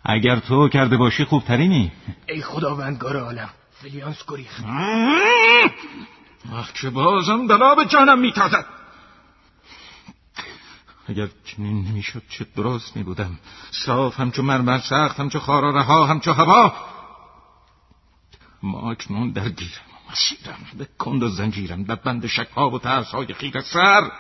اگر تو کرده باشی خوبترینی. ای خداوندگار عالم فلیانس گریخت وقت که بازم بلا به جانم میتازد. اگر چنین نمی‌شد چه درست می بودم صاف همچو مرمر سخت همچو خارا رها همچو هوا. ما اکنون در گیرم و مسیرم به کند و زنجیرم در بند شکها و ترس های خیر سر.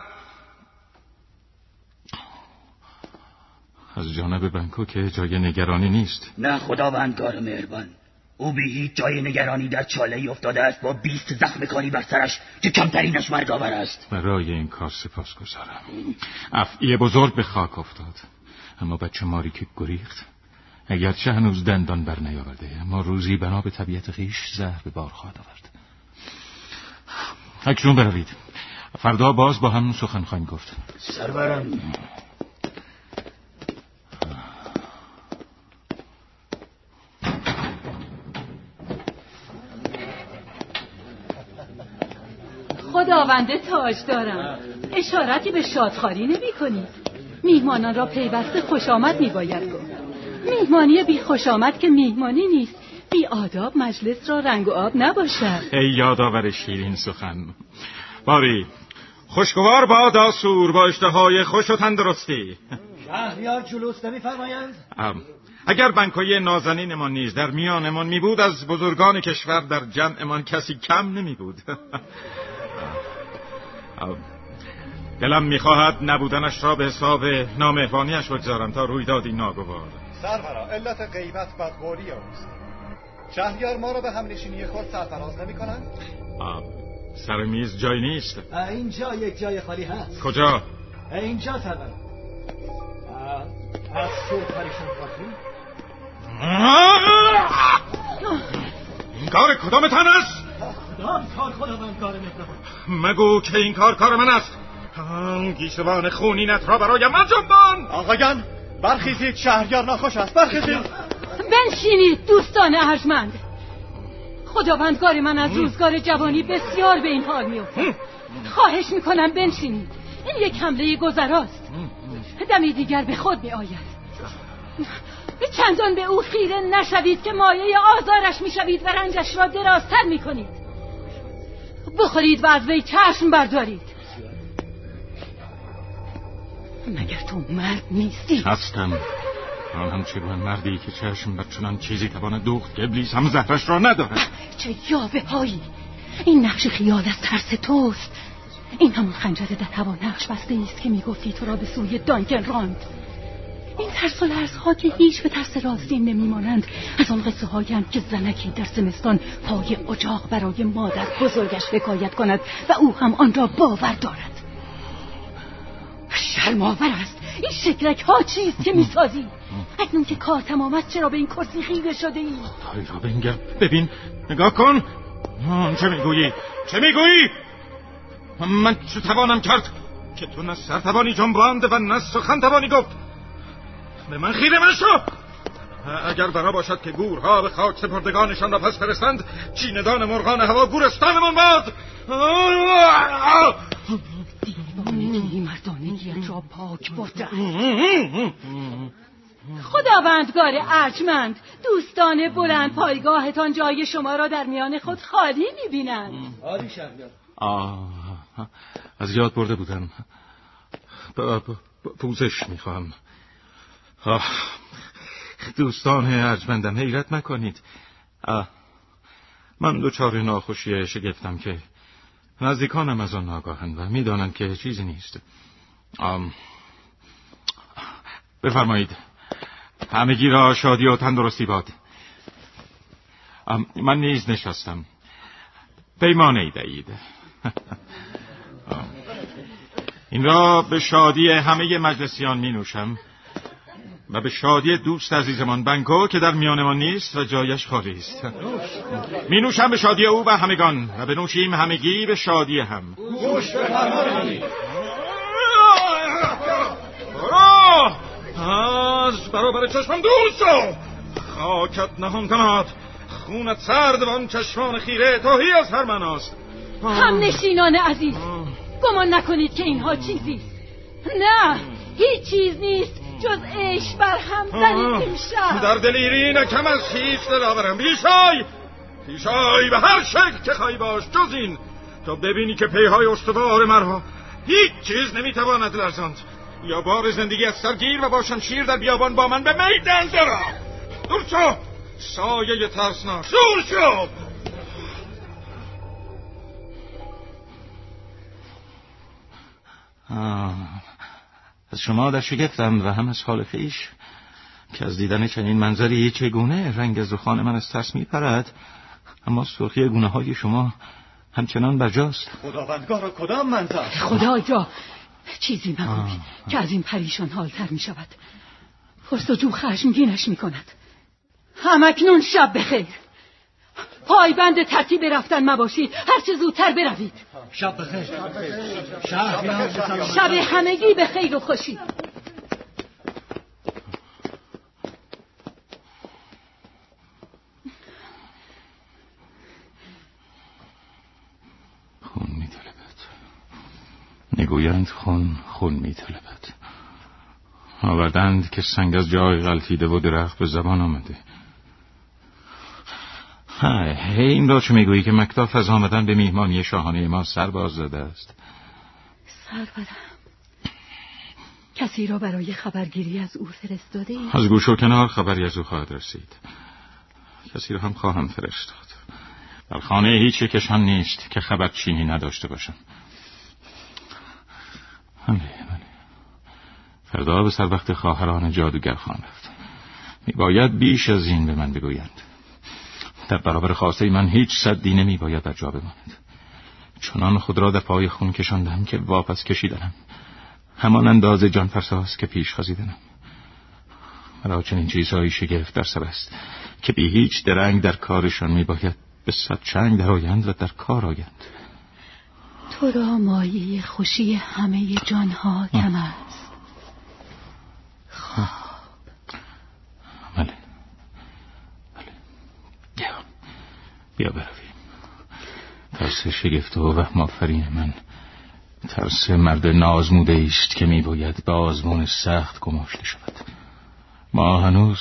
از جانب بنکو که جای نگرانی نیست. نه خداوندگار مهربان. او به هیچ جای نگرانی در چاله ای افتاده است با بیست زخم کاری بر سرش که کمترینش مرگاور است. برای این کار سپاس گذارم. افعی بزرگ به خاک افتاد. اما بچه ماری که گریخت. اگرچه هنوز دندان بر نیاورده اما روزی بنا به طبیعت خیش زهر به بار خواهد آورد. اکنون بروید. فردا باز با هم سخن خواهیم گفت. سرورم. خداونده تاج دارم. اشارتی به شادخاری نمی کنید میهمانان را پیوسته خوش آمد می باید گفت. میهمانی بی خوش آمد که میهمانی نیست. بی آداب مجلس را رنگ و آب نباشد. ای یادآور شیرین سخن. باری خوشگوار با سور با اشتهای خوش و تندرستی. شهریار جلوس نمیفرمایند؟ اگر بنکوی نازنینمان نیز در میانمان می بود از بزرگان کشور در جمعمان کسی کم نمی بود دلم می‌خواهد نبودنش را به حساب نامهوانیش بگذارم تا رویدادی ناگوار. سرورا علت غیبت بدقولی اوست شهریار ما را به همنشینی خود سرفراز نمی کنند؟ سر میز جای نیست. اینجا یک جای خالی هست. کجا؟ اینجا سرورا از سور پریشان خاطری این کار کدام تن است؟ کدام کار خداوندگار مهربان. مگو که این کار کار من است. گیسوان خونینت را برای من جنبان. آقایان برخیزید شهریار ناخوش است. برخیزید. بنشینید دوستان ارجمند. خداوندگار من از روزگار جوانی بسیار به این حال میفته خواهش می‌کنم بنشینید. این یک حمله گذراست. دمی دیگر به خود می آید چندان به او خیره نشوید که مایه آزارش می‌شوید و رنجش را درازتر می‌کنید. بخورید و از وی چشم بردارید. مگر تو مرد نیستی؟ هستم. آن هم چگونه مردی که چشم بر چنان چیزی تواند دوخت که ابلیس هم زهرش را ندارد. چه یاوه هایی. این نقش خیال از ترس توست. این همون خنجر در هوا نقش بسته است که می‌گفتی تو را به سوی دانکن راند این ترس و لرز ها که هیچ به ترس راستین نمیمانند. از آن قصه هایم که زنکی در زمستان پای اجاق برای مادر بزرگش حکایت کند و او هم آن را باور دارد. شرماور است. این شکلک ها چیست که می‌سازی؟ اکنون که کار تمام است چرا به این کرسی خیره شده ای؟ را بنگر. ببین نگاه کن. چه می‌گویی؟ چه می‌گویی؟ من چه توانم کرد که تو نه سر توانی جنباند و نه سخن توانی گفت؟ به من خیره من شو اگر بنا باشد که گورها به خاک سپردگانشان را پس فرستند چیندان مرغان هوا گورستانمان باد. دیوانگی مردانگیت را پاک برده [laughs] خداوندگار ارجمند دوستان بلند پایگاهتان جای شما را در میان خود خالی می‌بینند. آه از یاد برده بودم. پوزش می‌خواهم. دوستان ارجمندم حیرت نکنید. من دوچار ناخوشی شگفتم که نزدیکانم از آن ناگاهند و می‌دانند که چیزی نیست. بفرمایید. همگی را شادی و تندرستی باد. من نیز نشستم. پیمانه ای دهید. [laughs] این را به شادی همه مجلسیان می نوشم. و به شادی دوست عزیزمان بنکو که در میانمان نیست و جایش خالی است. می نوشم به شادی او و همگان و به نوشیم همگی به شادی هم. گوش از برابر چشمم دور شو. خاکت نهان کناد خونت سرد و آن چشمان خیره تاهی از هر مناست هم نشینان عزیز گمان نکنید که اینها چیزی نه هیچ چیز نیست. جز عشق بر هم زنید امشب. در دلیری نکم از هیچ دلاورم بیشای بیشای به هر شکل که خواهی باش. جز این. تا ببینی که پیهای استوار مرا. هیچ چیز نمی‌تواند لرزاند. یا بار زندگی از سرگیر و باشم شیر در بیابان با من به میدن درا دور شو. سایه ترسناک. دور شو. از شما در شگفتم و هم از حال خیش. که از دیدن چنین منظری چگونه رنگ از رخان من از ترس می پرد اما سرخی گونه های شما همچنان برجاست. خداوندگار را کدام منظر؟ خدایا چیزی مگوی که از این پریشان حالتر می شود پرسجو خشمگینش می کند همکنون شب بخیر. پایبند ترتیب رفتن مباشید. هرچه زودتر بروید. شب بخیر. شب همگی به خیر و خوشی. خون میطلبد نگویند خون خون میطلبد آوردند که سنگ از جای غلطیده و درخت به زبان آمده. های این را چه می‌گویی که مکتاف از آمدن به میهمانی شاهانه ما سر باز زده است؟ سرورم کسی را برای خبرگیری از او فرستاده ای؟ از گوش و کنار خبری از او خواهد رسید. کسی را هم خواهم فرستاد. در خانه هیچ یکشان نیست که خبر چینی نداشته باشم. بله بله فردا به سر وقت خواهران جادوگر خواهم رفت. میباید بیش از این به من بگویند. در برابر خواسته من هیچ صدی نمی باید در جا بماند. چنان خود را در پای خون کشاندم که واپس کشیدنم. همان انداز جان فرساست که پیش خزیدنم. مرا چنین چیزهایی شگفت در سر است که بی هیچ درنگ در کارشان می باید به صد چنگ درآیند و در کار آیند. تو را مایه خوشی همه جانها کم است. خواب بله بیا برویم ترس شگفت و وهم آفرین من. ترس مرد نازموده است که میباید به آزمون سخت گماشته شود. ما هنوز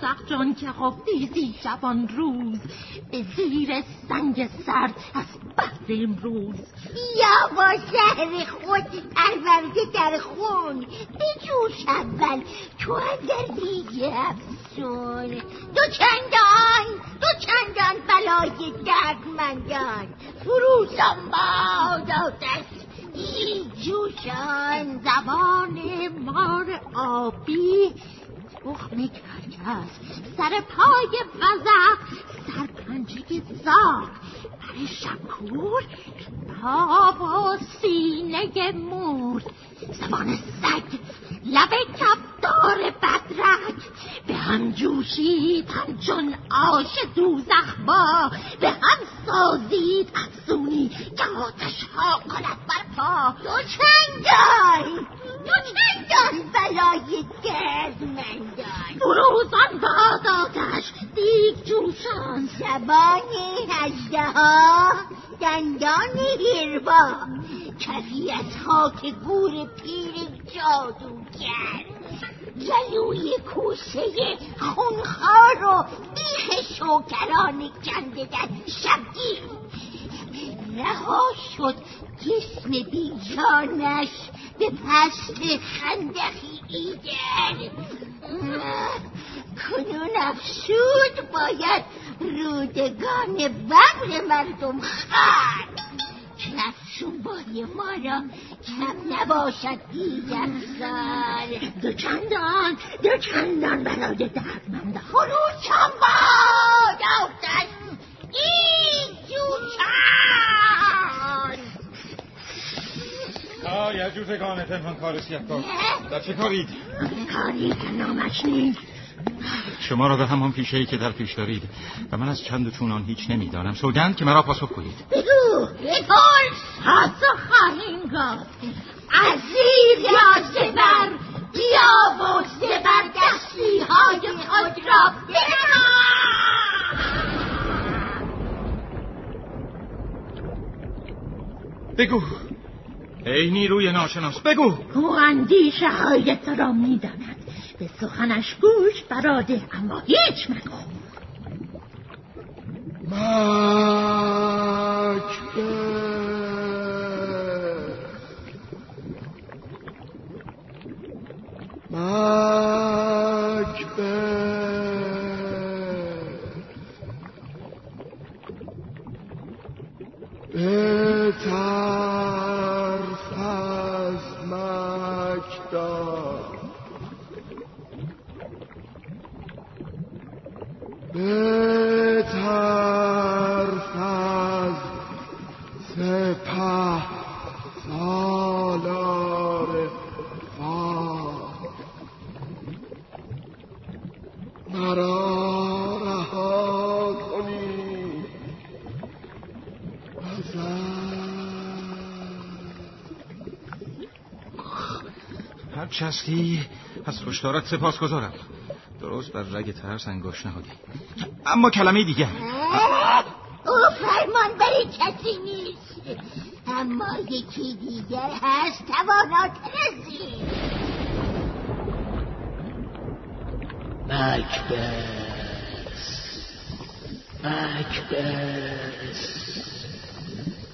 سازه کاریم که حافظی شبان روز. به زیر سنگ سرد از بحر امروز. یا با شهر خود پرورده در خون. جوش اول تو در دیگه افسون دو چندان دو چندان بلای دردمندان فروزان باد آتش جوشان زبان مار آبی تخم کرکس سر پای وزق سر پنجه زاق شکور پا و سینه مور زبان سگ لب کبدار بدرک به هم جوشید همچون آش دوزخ با به هم سازید افزونی که آتش ها کند بر پا دو چنگان چنگان بلای گرد مندان فروزان باد آتش دیگ جوشان. زبان هجده ها دندان هربا. کفی از خاک گور پیر جادوگر گلوی کوسه خونخوار و بیخ شوکران کنده در شبگیر. رها شد. جسم بیجانش به پست خندقی ایگر کنون افسود باید رودگان ببر مردم خرد که افسوبای ما را کم نباشد دیگر سال. دو چندان دو چندان برای دردمند فروشم باد آتش این جوشان آیا جوزگان پنهان کار سیاه کار در چه کارید؟ کاری که نامش نیست. شما را به همان پیشه ای که در پیش دارید و من از چند چونان هیچ نمی‌دانم. سوگند که مرا پاسخ کنید بگو بگو پاسخ خواهیم گفت. زیر یا زبر بیا و زبر دستی های خود را بگو. ای نیروی ناشناس بگو. او اندیشه های تو را می‌داند. به سخنش گوش براده اما هیچ مگو. بترس از مکدار بترس از سپه سالار خاک مرا رها کنی هر چستی از کشتارت سپاس گذارم درست بر رگ ترس انگاش نهادی. اما کلمه دیگه. او فرمان برای کسی نیست. اما یکی دیگر هست تواناتر از این مکبس.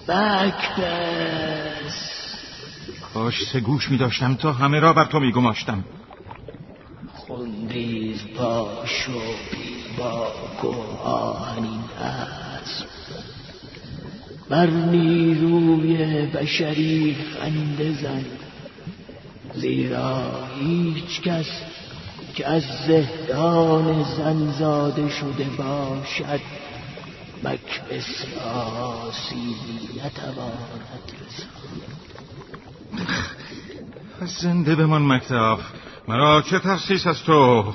مکبس. کاش سه گوش می داشتم تا همه را بر تو می گماشتم خندیز باش و بیباک و آهنین اسب بر نیروی بشری خنده زن. زیرا هیچ کس که از زهدان زن زاده شده باشد مکبس سیبی نتواند رساند. زنده بمان مکتب. مرا چه تخصیص از تو؟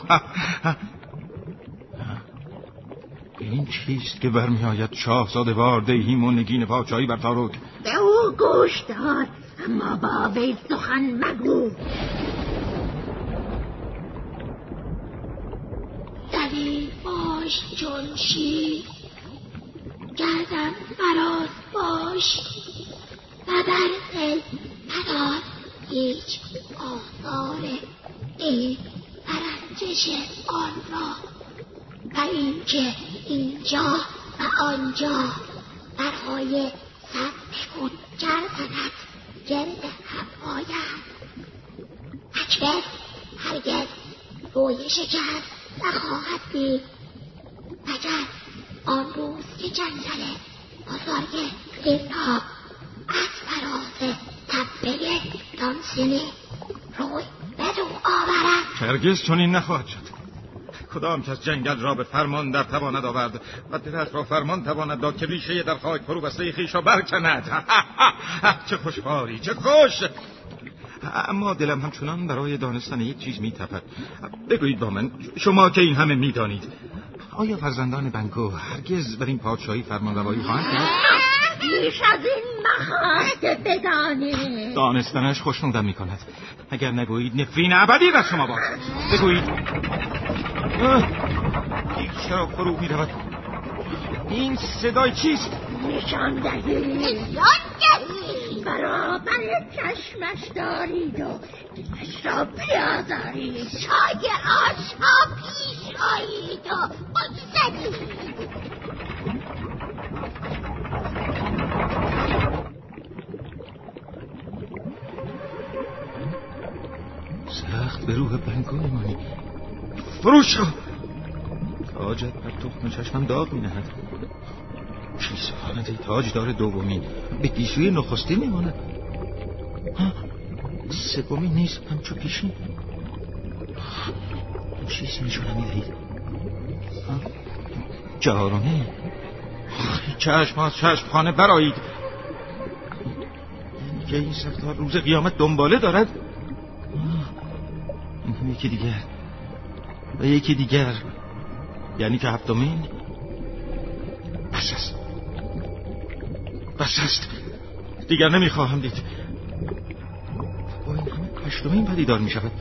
این چیست که برمی آید شاهزاده وار دیهیم و نگین پاچایی بر تاروک؟ به او گوش دار اما با وی سخن مگو. دلیل باش چون شیر. گردم فراز باش. و بر دل ندار هیچ آثار این برنجش آن را و اینکه اینجا و آنجا برای سب خود گردنت گرد هم آید اکبر هرگز روی شکر نخواهد دید. مگر آن روز که جنگل بزرگ اینها از فراز تپه دانسینی روی بدو آورد هرگز چنین نخواهد شد. کدام کس جنگل را به فرمان در تواند آورد و دلت را فرمان تواند داد که ریشه در خاک فرو بسته خیش را برکند [laughs] چه خوشحالی چه خوش! اما دلم همچنان برای دانستن یک چیز میتپد. بگویید با من شما که این همه می‌دانید. آیا فرزندان بنکو هرگز بر این پادشاهی فرمان روایی خواهند کرد؟ بیش از این مخواست بدانی دانستنش خوشنودم می کند اگر نگویید نفرین ابدی در شما باد بگویید. این چرا فرو می رود این صدای چیست؟ نشان دهی نشان دهی برابر چشمش دارید و دلش را بیازارید. سایه آسها پیش آیید و بگذرید سخت به روح بنگاه مانی. فروش شو تاجت بر تخم چشمم داغ می نهد چی سخانت ای تاج داره دومین به گیسوی نخستی می ماند سومی نیست همچو پیشین. چیزی نشانم می دهید چهارمی چشم از چشم خانه برایید که این سفتار روز قیامت دنباله دارد. یکی دیگر. و یکی دیگر یعنی که هفتمین. بس است. بس است. دیگر نمی‌خواهم دید. با این همه هشتمین پدیدار می شود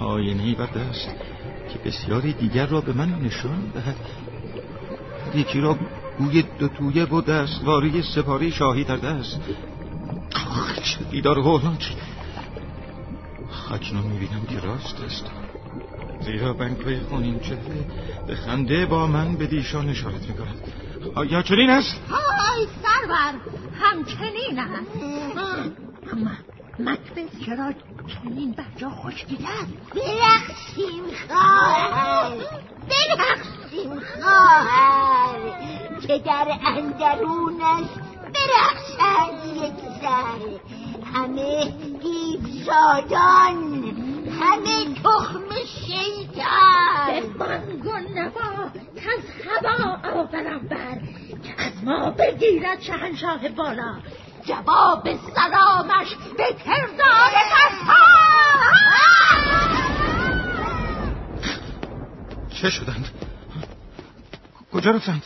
آینه ای بر دست که بسیاری دیگر را به من نشان دهد. یکی را گوی دو تویه و دستواری سپاری شاهی در دست. چه دیدار چه اکنون می‌بینم که راست است. زیرا بنکای خونین چهره به خنده با من به دیشان اشارت می‌کند. آیا چنین است؟ های سرور همچنین است. اما مکبس چرا چنین بر جا خوش دیده برقصیم خواهر. برقصیم خواهر. که در اندرونش برقصند یک سر همه دیوزادان همه تخم شیطان به بانگ و نوا که از هوا آورم بر که از ما بگیرد شهنشاه بالا جواب سلامش به کردار چه شدند؟ کجا رفتند؟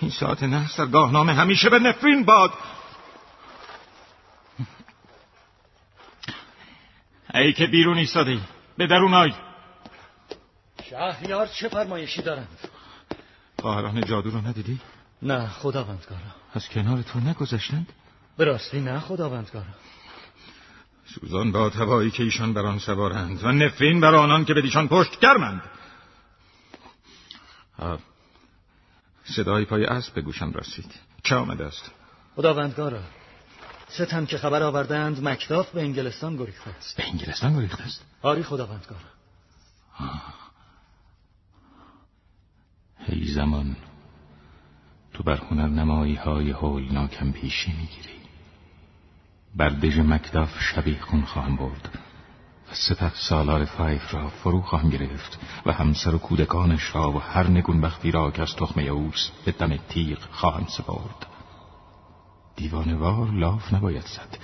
این ساعت نحس در گاهنامه همیشه به نفرین باد ای که بیرون ایستاده ای به درون آی. شهریار چه فرمایشی دارند؟ خواهران جادو رو ندیدی؟ نه خداوندگارا. از کنار تو نگذشتند؟ به راستی نه خداوندگارا. سوزان با هوایی که ایشان بر آن سوارند و نفرین بر آنان که به دیشان پشت گرمند. صدای پای اسب به گوشم رسید چه آمده است؟ خداوندگارا ستم که خبر آوردند مکتاف به انگلستان گریخته است. به انگلستان گریخته است؟ آری خداوندگارا هی زمان تو بر هنر نمایی های هولناکم پیشی می‌گیری. بر دژ مکداف شبیخون خواهم برد و سپه سالار فایف را فرو خواهم گرفت و همسر و کودکانش را و هر نگون بختی را که از تخمه اوست به دم تیغ خواهم سپرد. دیوانه‌وار لاف نباید زد.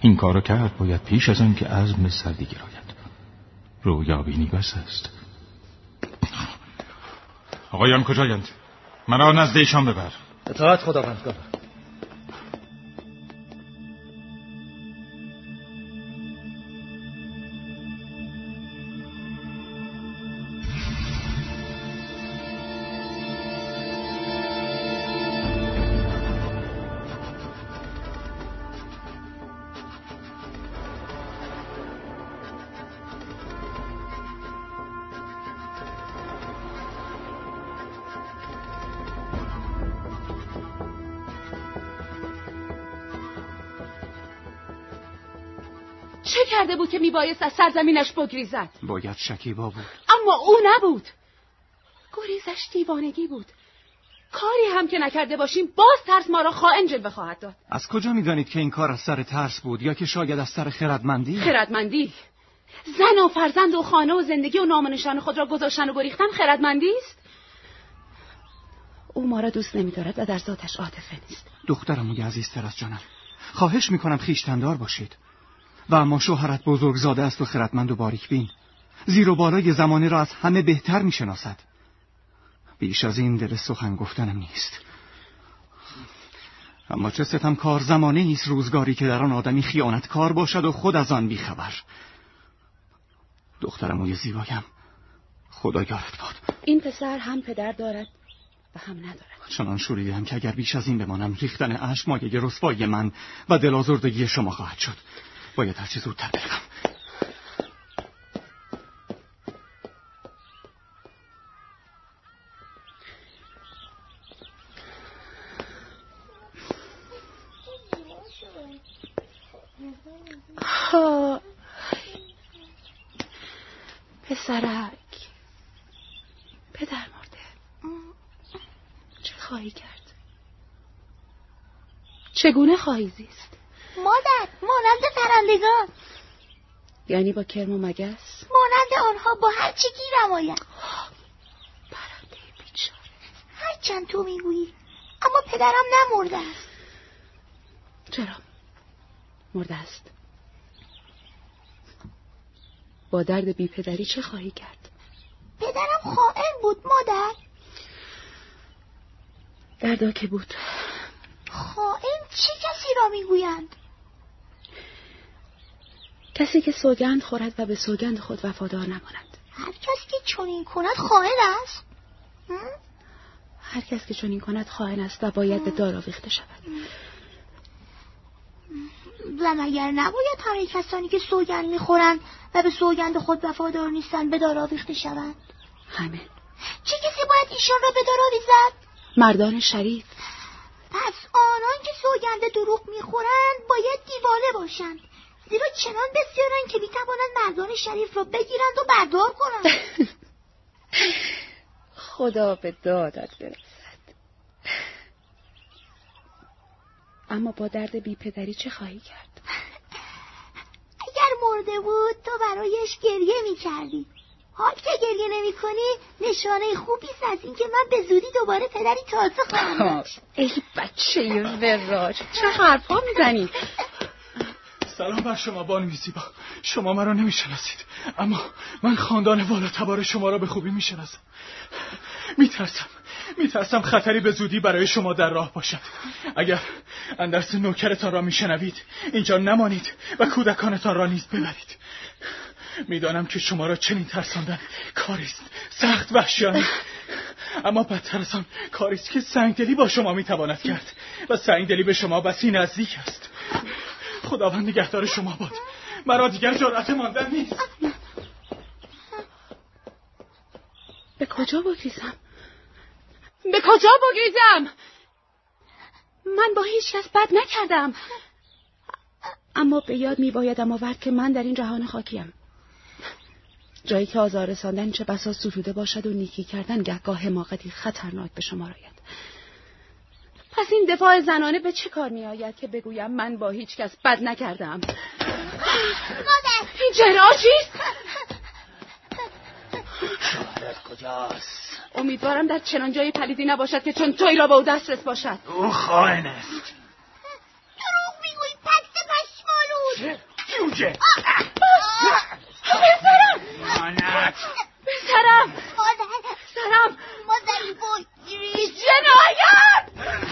این کارو کرد باید پیش از آن که عزم سردی گراید. رویا بینی بس است. آقایان کجایند؟ مرا نزد ایشان ببر. اطاعت خداوندگار. کرده بود که میبایست از سرزمینش بگریزد. باید شکیبا بود. اما او نبود. گریزش دیوانگی بود. کاری هم که نکرده باشیم باز ترس ما را خائن جلوه خواهد داد. از کجا می‌دانید که این کار از سر ترس بود یا که شاید از سر خردمندی؟ خردمندی. زن و فرزند و خانه و زندگی و نام و نشان خود را گذاشتن و گریختن خردمندی است؟ او ما را دوست نمیدارد و در ذاتش عاطفه نیست. دخترم عزیزتر از جانم. خواهش می‌کنم خیشتندار باشید. و اما شوهرت بزرگزاده است و خردمند و باریک بین. زیر و بالای زمانه را از همه بهتر می‌شناسد. بیش از این دل سخن گفتنم نیست. اما چه ستم کار زمانه نیست روزگاری که در آن آدمی خیانتکار باشد و خود از آن بیخبر. دخترم و زیبایم. خدا یارت باد. این پسر هم پدر دارد و هم ندارد. چنان شوریدم که اگر بیش از این بمانم ریختن اشک مایه رسوایی من و دلازردگی شما خواهد شد. باید هرچی زودتر بروم پسرک پدر مرده چه خواهی کرد چگونه خواهی زیست مادر مانند فرندگان یعنی با کرم و مگس؟ مانند آنها با هر چی گیرم آید پرنده بیچاره. هرچند تو می‌گویی اما پدرم نمرده است. چرا؟ مرده است. با درد بی پدری چه خواهی کرد؟ پدرم خائن بود مادر. دردا که بود. خائن چه کسی را می‌گویند؟ کسی که سوگند خورد و به سوگند خود وفادار نماند. هر کس که چنین کند خائن است. هر کس که چنین کند خائن است و باید به دار آویخته شود. و مگر نباید همه کسانی که سوگند می‌خورند و به سوگند خود وفادار نیستند به دار آویخته شوند. همه چه کسی باید ایشان را به دار آویزد؟ مردان شریف. پس آنان که سوگند دروغ می‌خورند باید دیوانه باشند. زیرا چنان بسیارند که می‌توانند مردان شریف را بگیرند و بردار کنند. [laughs] خدا به دادت برسد. اما با درد بی پدری چه خواهی کرد؟ اگر مرده بود تو برایش گریه می‌کردی. حال که گریه نمی کنی نشانه خوبی است از اینکه من به زودی دوباره پدری تازه خواهم داشت. ای بچه وراج چه حرفا می‌زنی؟ سلام بر شما بانوی زیبا. شما مرا نمی‌شناسید. اما من خاندان والا تبار شما را به خوبی می‌شناسم. میترسم. میترسم خطری به زودی برای شما در راه باشد. اگر اندرس نوکرتان را میشنوید اینجا نمانید و کودکانتان را نیز ببرید. می‌دانم که شما را چنین ترساندن کاریست سخت وحشیانه. اما بدتر از آن کاریست که سنگدلی با شما می‌تواند کرد و سنگدلی به شما بسی نزدیک است. خداوند نگهدار شما باد. مرا دیگر جرأت ماندن نیست. به کجا بگریزم؟ به کجا بگریزم؟ من با هیچ کس بد نکردم. اما به یاد می بایدم آورد که من در این جهان خاکیم. جایی که آزار رساندن چه بسا ستوده باشد و نیکی کردن گهگاه حماقتی خطرناک به شما راید. پس این دفاع زنانه به چه کار می آید که بگویم من با هیچ کس بد نکردم؟ مادر. این جهرا چیست؟ شوهرت کجاست؟ امیدوارم در چنان جایی پلیدی نباشد که چون توی را به او دسترس باشد. او خائن است. دروغ می‌گویی پس پشمالود. جوجه؟ پسرم مانت پسرم مادر. پسرم مادری بگیری جنایت.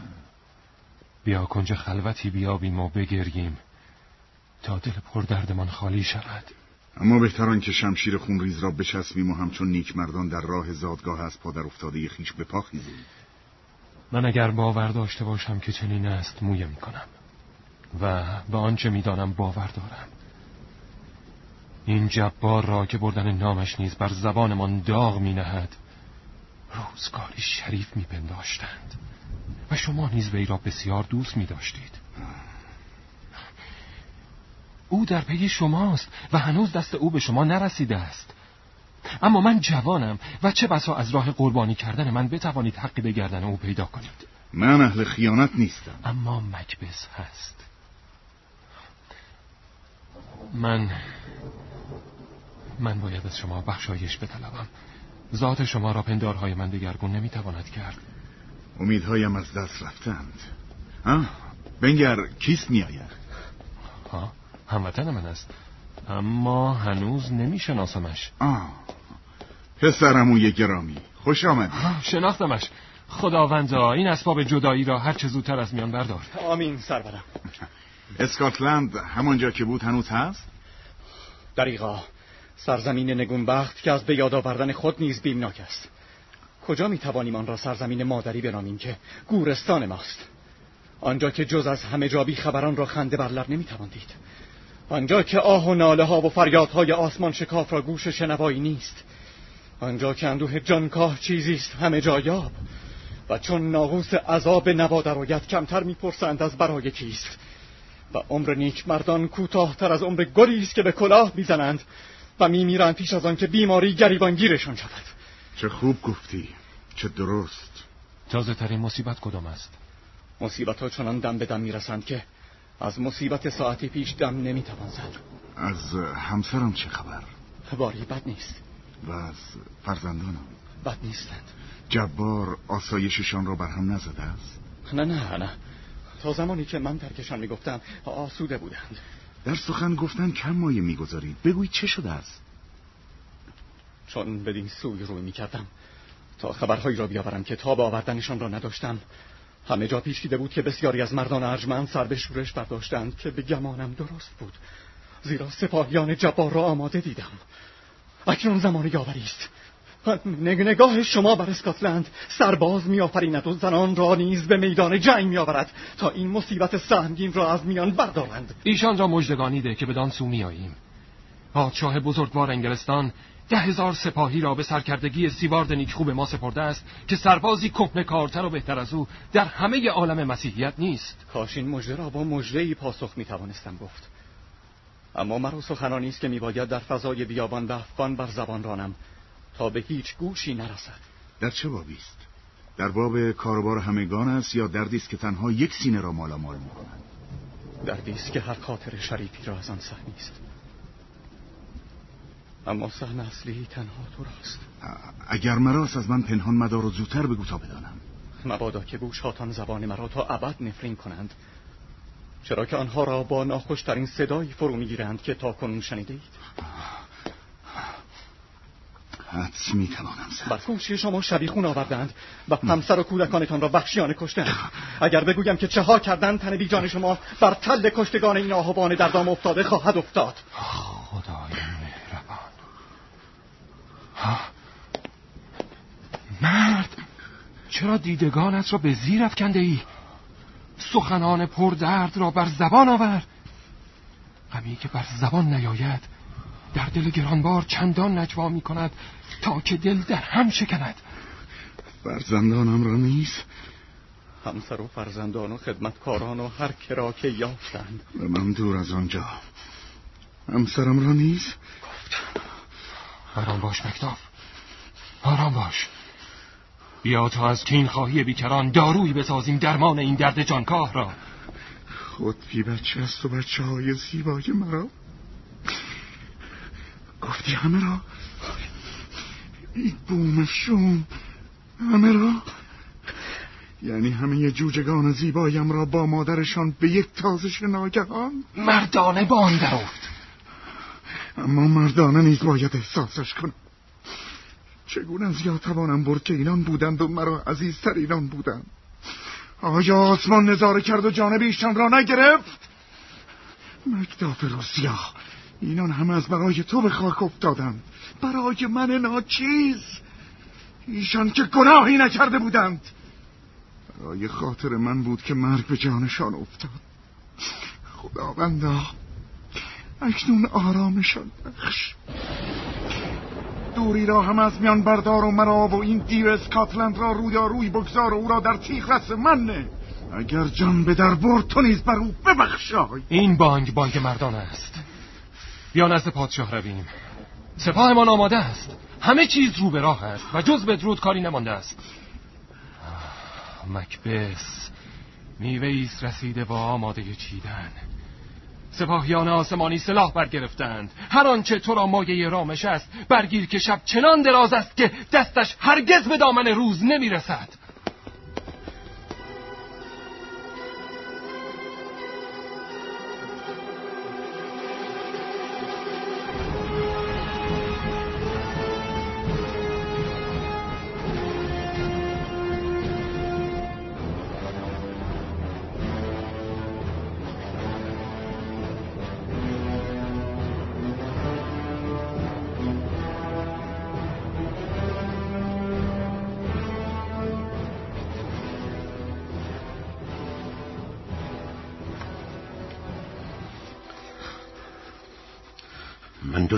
بیا کنج خلوتی بیابیم و بگریم تا دل پر دردمان خالی شود. اما بهتران که شمشیر خونریز را بچسبیم و همچون نیک مردان در راه زادگاه از پادر افتاده خیش به پا خیزیم. من اگر باور داشته باشم که چنین است مویه می کنم و به آنچه می‌دانم باور دارم. این جبار را که بردن نامش نیز بر زبانمان داغ می نهد روزگاری شریف می پنداشتند. و شما نیز وی را بسیار دوست می داشتید. او در پی شماست و هنوز دست او به شما نرسیده است. اما من جوانم و چه بسا از راه قربانی کردن من بتوانید حقی به گردن او پیدا کنید. من اهل خیانت نیستم. اما مکبس هست. من من باید از شما بخشایش بطلبم. ذات شما را پندارهای من دگرگون نمی‌تواند کرد. امیدهایم از دست رفتند. ها؟ بنگر کیست میآید؟ ها هموطن من است. اما هنوز نمیشناسمش. آه. پسرموی گرامی. خوش آمدی. شناختمش. خداوندا این اسباب جدایی را هر چه زودتر از میان بردار. آمین سرورم. [laughs] اسکاتلند همانجا که بود هنوز هست؟ دریغا سرزمین نگونبخت که از به یاد آوردن خود نیز بیمناک است. کجا می توانیم آن را سرزمین مادری بنامیم که گورستان ماست؟ آنجا که جز از همه جابی خبران را خنده بر لب نمی توان دید آنجا که آه و ناله ها و فریادهای آسمان شکاف را گوش شنوایی نیست. آنجا که اندوه جانکاه چیزی است همه جایاب و چون ناقوس عذاب نوا درآید کمتر می‌پرسند از برای کیست. و عمر نیک مردان کوتاهتر از عمر گلی است که به کلاه می‌زنند. و میمیرند پیش از آن که بیماری گریبانگیرشان شود. چه خوب گفتی چه درست. تازه ترین مصیبت کدام است؟ مصیبت ها چنان دم به دم می‌رسند که از مصیبت ساعتی پیش دم نمی‌توان زد. از همسرم چه خبر؟ باری بد نیست. و از فرزندانم؟ بد نیستند. جبار آسایششان را بر هم نزده است؟ نه نه نه. تا زمانی که من ترکشان می‌گفتم آسوده بودند. در سخن گفتن کم مایه می‌گذارید. بگویید چه شده است؟ چون بدین سوی روی می‌کردم. تا خبرهایی را بیاورم که تا به آوردنشان را نداشتم. همه جا پیش دیده بود که بسیاری از مردان ارجمند سر به شورش برداشتند که به گمانم درست بود. زیرا سپاهیان جبار را آماده دیدم. اکنون زمان یاوری است. نگاه شما بر اسکاتلند سرباز میآفریند و زنان را نیز به میدان جنگ میآورد تا این مصیبت سهمگین را از میان بردارند. ایشان را مژدگانی ده که بدان سو میآییم. پادشاه بزرگوار انگلستان ده هزار سپاهی را به سرکردگی سیوارد نیکخوب ما سپرده است که سربازی کهنه کارتر و بهتر از او در همه عالم مسیحیت نیست. کاش این مژده را با مژده پاسخ می توانستم گفت. اما مرا سخنانی است که میباید در فضای بیابان و افغان بر زبان رانم تا به هیچ گوشی نرسد. در چه بابی است؟ در باب کاربار همگان است یا دردی است که تنها یک سینه را مال مال می‌کند دردی است که هر خاطر شریفی را از آن سهمی است. اما سهم اصلی تنها تو راست. اگر مراست از من پنهان مدار و زودتر بگو تا بدانم. مبادا که گوش هاتان زبان مرا تا ابد نفرین کنند. چرا که آنها را با ناخوشترین صدایی فرو می‌گیرند که تا کنون شنیده اید حدس می توانم بر کوشی شما شبیخون آوردند و همسر و کودکانتان را وحشیانه کشتند اگر بگویم که چه ها کردند تن بیجان شما بر تل کشتگان این آهوان در دام افتاده خواهد افتاد. خدای مرد چرا دیدگانت را به زیر افکنده ای؟ سخنان پردرد را بر زبان آور. غمی که بر زبان نیاید در دل گرانبار چندان نجوا می کند تا که دل در هم شکند. فرزندانم را نیست همسر و فرزندان و خدمتکاران و هر کرا که یافتند. به من دور از آنجا. همسرم را نیست گفتم آرام باش مکتاف آرام باش. بیا تا از کین خواهی بیکران داروی بسازیم درمان این درد جانکاه را. خود بی بچه است و بچه های زیبای مرا. گفتی همه را؟ این بوم شوم. همه را؟ یعنی همه جوجگان زیبایم را با مادرشان به یک تازش ناگهان؟ مردانه با آن درافت اما مردانه نیز باید احساسش کنم. چگونه از یاد توانم برد که اینان بودند و مرا عزیزتر اینان بودند؟ آیا آسمان نظاره کرد و جانب ایشان را نگرفت؟ مکتاف روسیا اینان همه از برای تو به خاک افتادند. برای من ناچیز. ایشان که گناهی نکرده بودند. برای خاطر من بود که مرگ به جانشان افتاد. خداوندا. اکنون آرامشان بخش. دوری را هم از میان بردار و مرا و این دیو اسکاتلند را روی بگذار و او را در تیغ رس من. اگر جان به در برد تو نیز بر او ببخشای. این بانگ بانگ مردان است. بیا نزد پادشاه رویم. سپاهمان آماده است. همه چیز رو به راه است و جز بدرود کاری نمانده است. مکبس میوه رسیده و آماده چیدن. سپاهیان آسمانی سلاح برگرفتند. هر آنچه تو را مایه رامش است برگیر که شب چنان دراز است که دستش هرگز به دامن روز نمی‌رسد.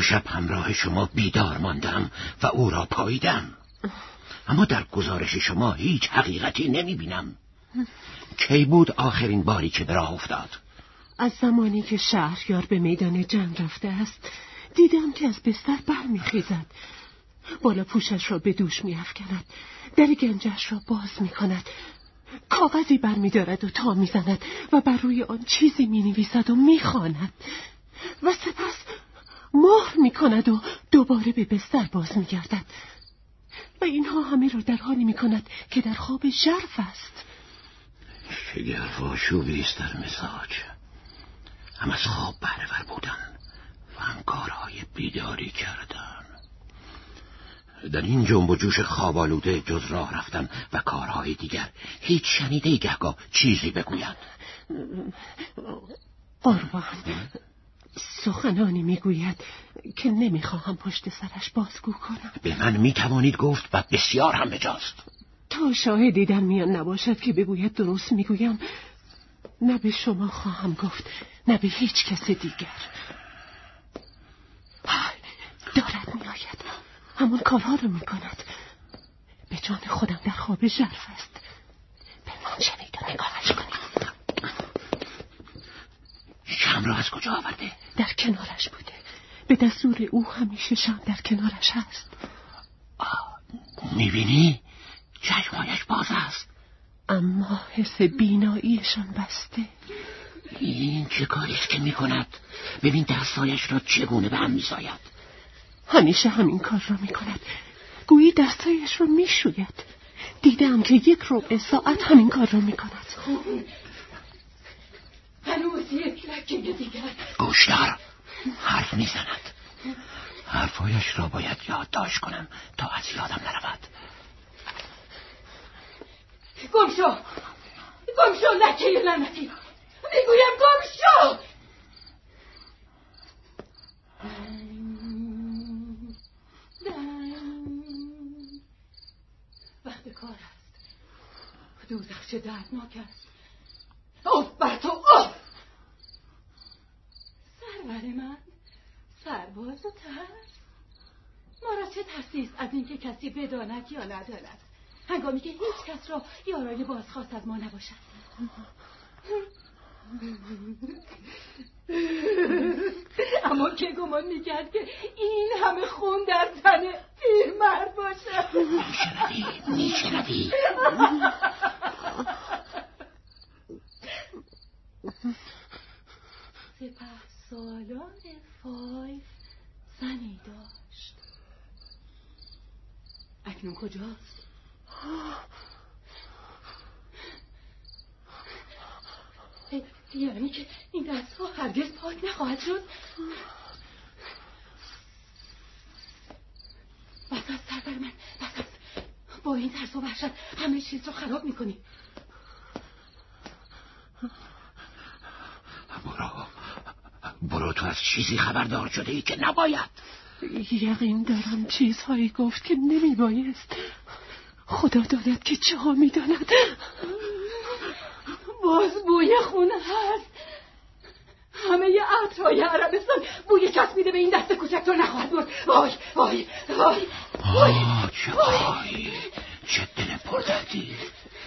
شب همراه شما بیدار ماندم و او را پاییدم. اما در گزارش شما هیچ حقیقتی نمی بینم کی بود آخرین باری که به راه افتاد؟ از زمانی که شهریار به میدان جنگ رفته است دیدم که از بستر برمیخیزد. بالا پوشش را به دوش میافکند. در گنجش را باز می‌کند. کاغذی برمیدارد و تا می‌زند و بر روی آن چیزی می‌نویسد و می‌خواند و سپس مهر می‌کند و دوباره به بستر باز میگردد. و اینها همه را در حالی می‌کند که در خواب ژرف است. شگرف و است در مزاج. هم از خواب بهرهور بودن و هم کارهای بیداری کردن. در این جنب و جوش خوابالوده جز راه رفتن و کارهای دیگر هیچ شنیده گهگاه چیزی بگوید قربان سخنانی می‌گوید که نمی‌خواهم پشت سرش بازگو کنم. به من می‌توانید گفت و بسیار هم بجاست. تا شاهدی در میان نباشد که بگوید درست می‌گویم نه به شما خواهم گفت نه به هیچ کس دیگر. دارد میآید. همون کارها رو می‌کند. به جان خودم در خواب ژرف است. پنهان شوید و نگاهش کنید. شم را از کجا آورده؟ در کنارش بوده. به دستور او همیشه شم در کنارش هست. می‌بینی؟ چشمایش باز است. اما حس بیناییشان بسته. این چه کاریست که می‌کند؟ ببین دستایش را چگونه به هم میساید همیشه همین کار را می‌کند. گویی دستایش را می‌شوید. دیدم که یک ربع ساعت همین کار را می‌کند. هنوز یک لکه دیگر. گوشدار. حرف می‌زند. حرفایش را باید یادداشت کنم تا از یادم نرود. گم شو گم شو لکه لعنتی. می‌گویم گم شو وقت کار است. دوزخ چه دردناک است. اوف بر تو. سرور من سرباز و ترس. ما را چه ترسیست از اینکه کسی بداند یا نداند. هنگامی که هیچ کس را یارای بازخواست از ما نباشد. اما که گمان می‌کرد که این همه خون در تن مرد باشد. میشنوی میشنوی. سپه سالار فایف زنی داشت. اکنون کجاست؟ یعنی که این دست ها هرگز پاک نخواهد شد؟ بس از سرور من بس از با این ترس و وحشت همه چیز رو خراب می‌کنی. برو. برو تو از چیزی خبردار شده ای که نباید. یقین دارم چیزهایی گفت که نمی بایست خدا داند که چه ها می داند باز بوی خون هست. همه ی عطرهای عربستان بوی چسبیده به این دست کوچک تو نخواهد بود وای وای وای وای وای. چه دل پردردی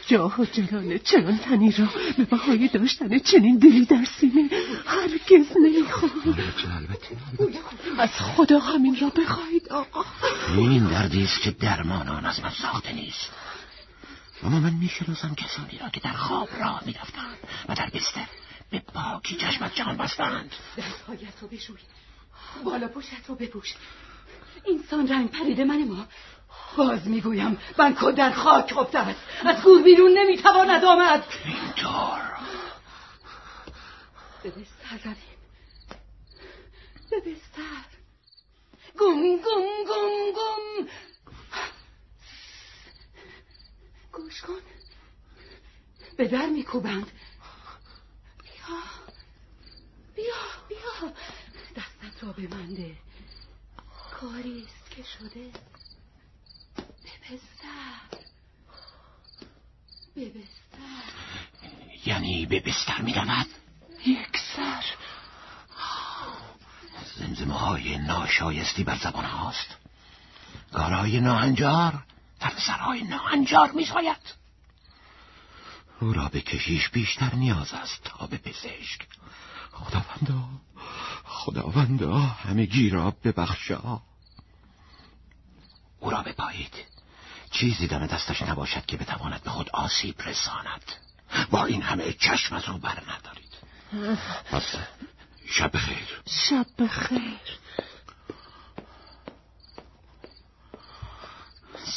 جاه و جلال چنان تنی را به بهای داشتن چنین دلی در سینه هرگز نمی‌خواهم از خدا همین را بخواهید آقا این دردی است که درمان آن از من ساخته نیست اما من می‌شناسم کسانی را که در خواب راه می‌رفتند و در بستر به پاکی چشمت جان بستند دستهایت رو بشوی بالا پوشت رو بپوش اینسان رنگ پریده من ما. باز می‌گویم بنکو در خاک خفته است از گور بیرون نمی‌تواند آمد. اینطور به بستر رویم به بستر گم گم گم گم. گوش کن. به در میکوبند. بیا. بیا بیا. دستت را ببنده. کاری است که شده. بستر به بستر یعنی به بستر می رود یک سر. زمزمه های ناشایستی بر زبان هاست. کارهای ناهنجار در سرهای ناهنجار می ساید او را به کشیش بیشتر نیاز است تا به پزشک. خداوندا خداوندا همگی را ببخشا. او را بپایید. چیزی دم دستش نباشد که بتواند به خود آسیب رساند. با این همه چشم از او بر ندارید. پس شب بخیر. شب بخیر.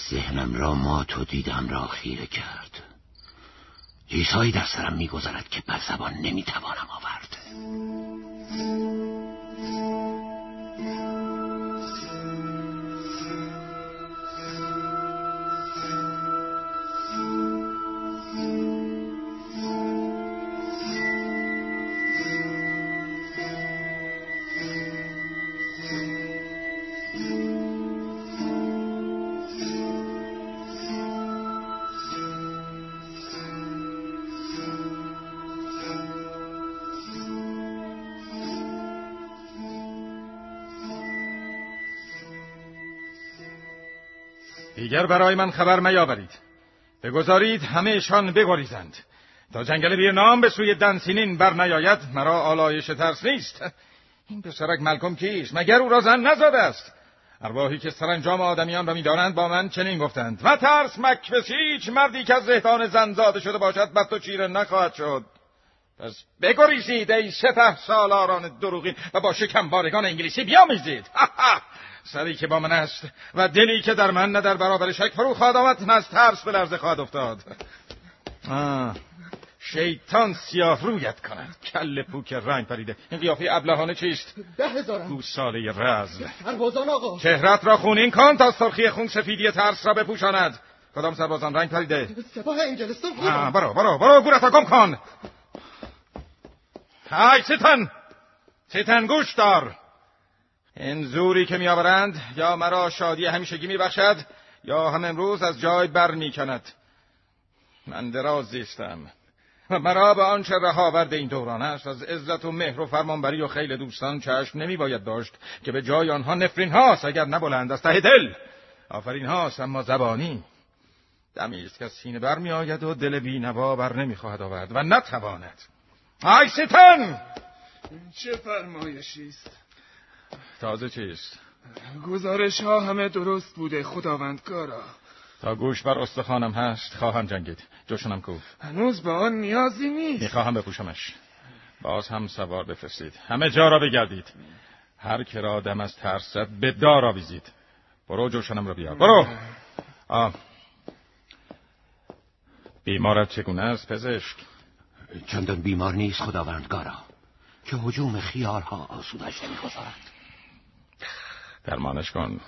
ذهنم را ما تو دیدم را خیره کرد. چیزهایی در سرم میگذرد که بر زبان نمی‌توانم آورد. دیگر برای من خبر میاورید بگذارید همهشان بگریزند. تا جنگل بیرنام به سوی دنسینین بر نیاید مرا آلایش ترس نیست. این پسرک ملکم کیست مگر او را زن نزاده است؟ ارواحی که سرانجام آدمیان را می‌دانند با من چنین گفتند. و ترس مکبس هیچ مردی که از زهدان زن زاده شده باشد بر تو چیره نخواهد شد. پس بگریزید ای سپه سالاران دروغین و با شکمبارگان انگلیسی بیامیزید [laughs] سری که با من است و دلی که در من نه در برابر شک فرو خواهد آمد نه از ترس به لرزه خواهد افتاد. آه. شیطان سیاه رویت کند. کل پوک رنگ پریده. این قیافه ابلهانه چیست؟ ده هزارم. گوساله رزم. سربازان آقا. چهرت را خونین کن تا سرخی خون سفیدی ترس را بپوشاند. کدام سربازان رنگ پریده؟ سپاه انگلستان آه، برو برو برو گورتا گم کن. های سیتن سیتن گوش دار. این زوری که میآورند یا مرا شادی همیشگی میبخشد یا هم امروز از جای بر می‌کند. من دراز زیستم و مرا به آنچه رهاورد این دوران است از عزت و مهر و فرمانبری و خیل دوستان چشم نمی باید داشت که به جای آنها نفرین هاست اگر نبلند از ته دل. آفرین هاست اما زبانی. دمی که سینه بر می آید و دل بینوا بر نمی خواهد آورد و نتواند. آی ستن چه فرمایشی است؟ تازه چیست؟ گزارش ها همه درست بوده خداوندگارا. تا گوش بر استخوانم هست خواهم جنگید. جوشنم کو. هنوز به آن نیازی نیست. می‌خواهم بپوشمش. باز هم سوار بفرستید. همه جا را بگردید. هر که را دم از ترس زد به دار آویزید. برو جوشنم را بیار برو. آه. بیمارت چگونه است پزشک؟ چندان بیمار نیست خداوندگارا. که حجوم خیارها آسودش نمی‌گذارد درمانش کن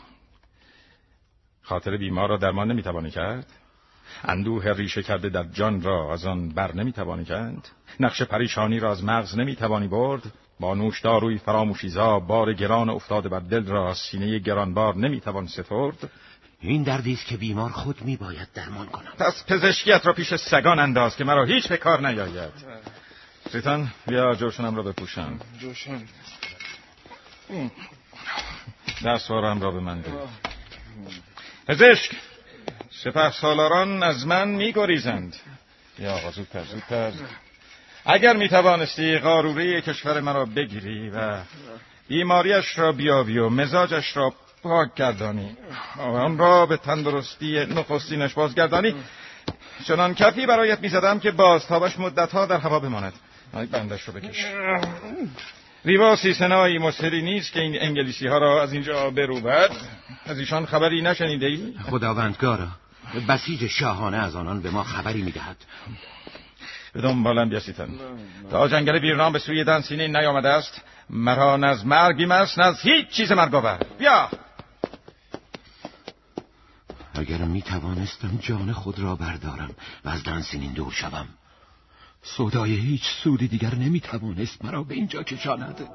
خاطر بیمار را درمان نمی‌توانی کرد؟ اندوه ریشه کرده در جان را از آن بر نمی‌توانی کند؟ نقش پریشانی را از مغز نمی‌توانی برد؟ با نوش داروی فراموشیزا بار گران افتاده بر دل را سینه گرانبار نمی‌توان سترد؟ این دردی است که بیمار خود میباید درمان کند. پس پزشکیت را پیش سگان انداز که مرا هیچ به کار نیاید. سیتان بیا جوشنم را بپوشم. جوشن. دستوارم را به من ده پزشک سپه سالاران از من میگریزند. یا آقا زودتر زودتر. اگر می‌توانستی قاروره کشور مرا بگیری و بیماریش را بیابی و مزاجش را پاک گردانی آن را به تندرستی نخستینش بازگردانی چنان کفی برایت می‌زدم که بازتابش مدتها در هوا بماند. بندش رو بکش. ریوا سیسنایی مصری نیست که این انگلیسی ها را از اینجا بروبد از ایشان خبری نشنیده ای؟ خداوندگارا بسیج شاهانه از آنان به ما خبری می‌دهد. به دنبالم بیاسیتن تا جنگل بیرنام به سوی دنسینه نیامده است مرا نز مرگیم است نز هیچ چیز مرگاور بیا! اگر می توانستم جان خود را بردارم و از دنسینین دور شوم سودای هیچ سودی دیگر نمی توانست مرا به اینجا کشاند.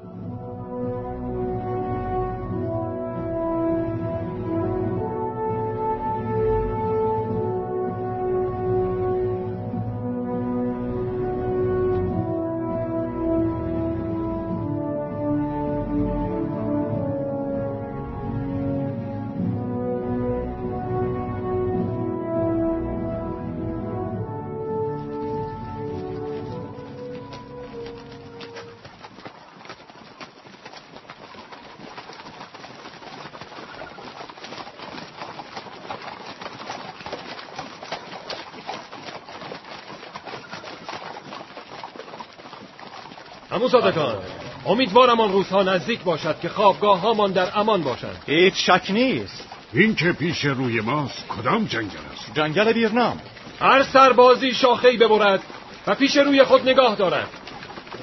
همون صادقان امیدوارم آن روزها نزدیک باشد که خوابگاه هامان در امان باشند. هیچ شک نیست. این که پیش روی ماست کدام جنگل است؟ جنگل ویرنام. هر سربازی شاخهای ببرد و پیش روی خود نگاه دارد.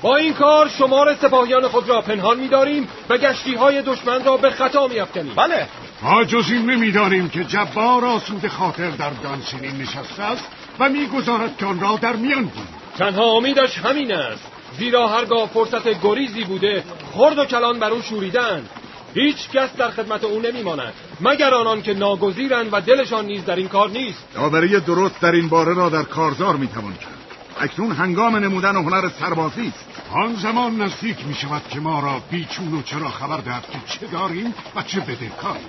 با این کار شمار سپاهیان خود را پنهان می‌داریم و گشتی های دشمن را به خطا می‌افکنیم. بله. ما جز این نمی‌دانیم که جبار آسود خاطر در دانسینین نشسته است و می‌گذارد که آن را در میان بود تنها امیدش همین است. زیرا هرگاه فرصت گریزی بوده خرد و کلان بر او شوریدن هیچ کس در خدمت او نمیماند مگر آنان که ناگزیرند و دلشان نیز در این کار نیست. داوری درست در این باره را در کارزار می‌توان کرد. اکنون هنگام نمودن هنر سربازی است. آن زمان نزدیک می شود که ما را بیچون و چرا خبر دهد که چه داریم و چه بدهکاریم.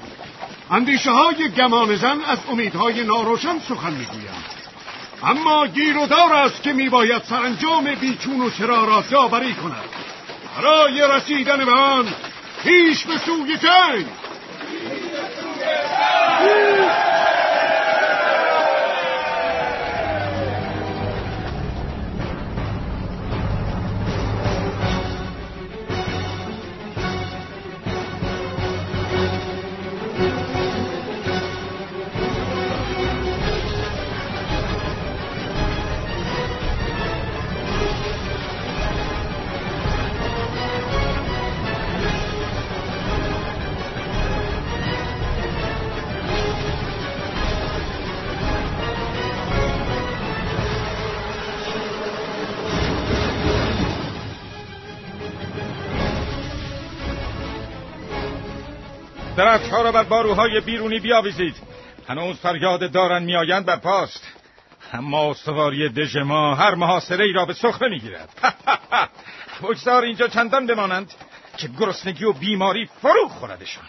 اندیشه های گمان زن از امیدهای ناروشن سخن می‌گویند. اما گیر و دار است که میباید سرانجام بیچون و چرا را داوری کند. برای رسیدن به آن پیش به سوی جنگ. درختها را بر باروهای بیرونی بیاویزید. هنوز فریاد دارن میآیند بر پاست. اما سواری دژ ما هر محاصره ای را به سخره می‌گیرد. [laughs] بگذار اینجا چندان بمانند که گرسنگی و بیماری فرو خوردشان.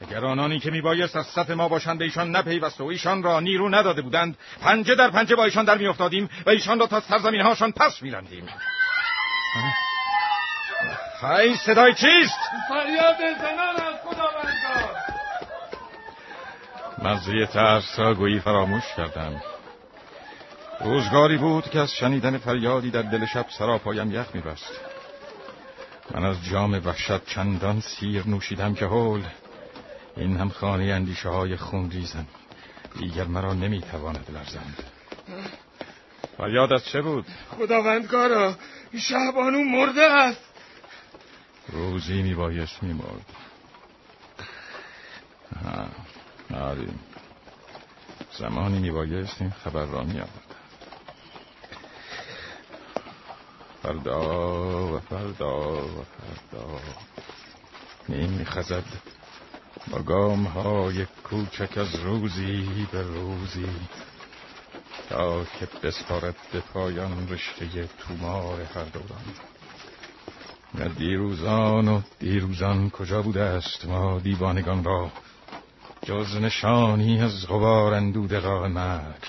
اگر آنانی که میبایست از صف ما باشند به ایشان نپیوست و ایشان را نیرو نداده بودند. پنجه در پنجه با ایشان در میافتادیم و ایشان را تا سرزمین هاشان پس میراندیم. های صدای چیست؟ فریاد زنان از خداوندگار مزه ترس را گویی فراموش کردم. روزگاری بود که از شنیدن فریادی در دل شب سراپایم یخ میبست. من از جام وحشت چندان سیر نوشیدم که هول. این هم خانه اندیشه های خون ریزم دیگر مرا نمی‌تواند لرزند فریاد از چه بود؟ خداوندگارا شهبانو مرده است. روزی میبایست میمرد. آره. زمانی میبایست این خبر را میآورد فردا و فردا و فردا. نیم میخزد. با گام های کوچک از روزی به روزی. تا که بسپارد به پایان رشته تومار هر دوران. نه دیروزان و دیروزان کجا بوده است ما دیوانگان را؟ جز نشانی از غبار اندود راه مرگ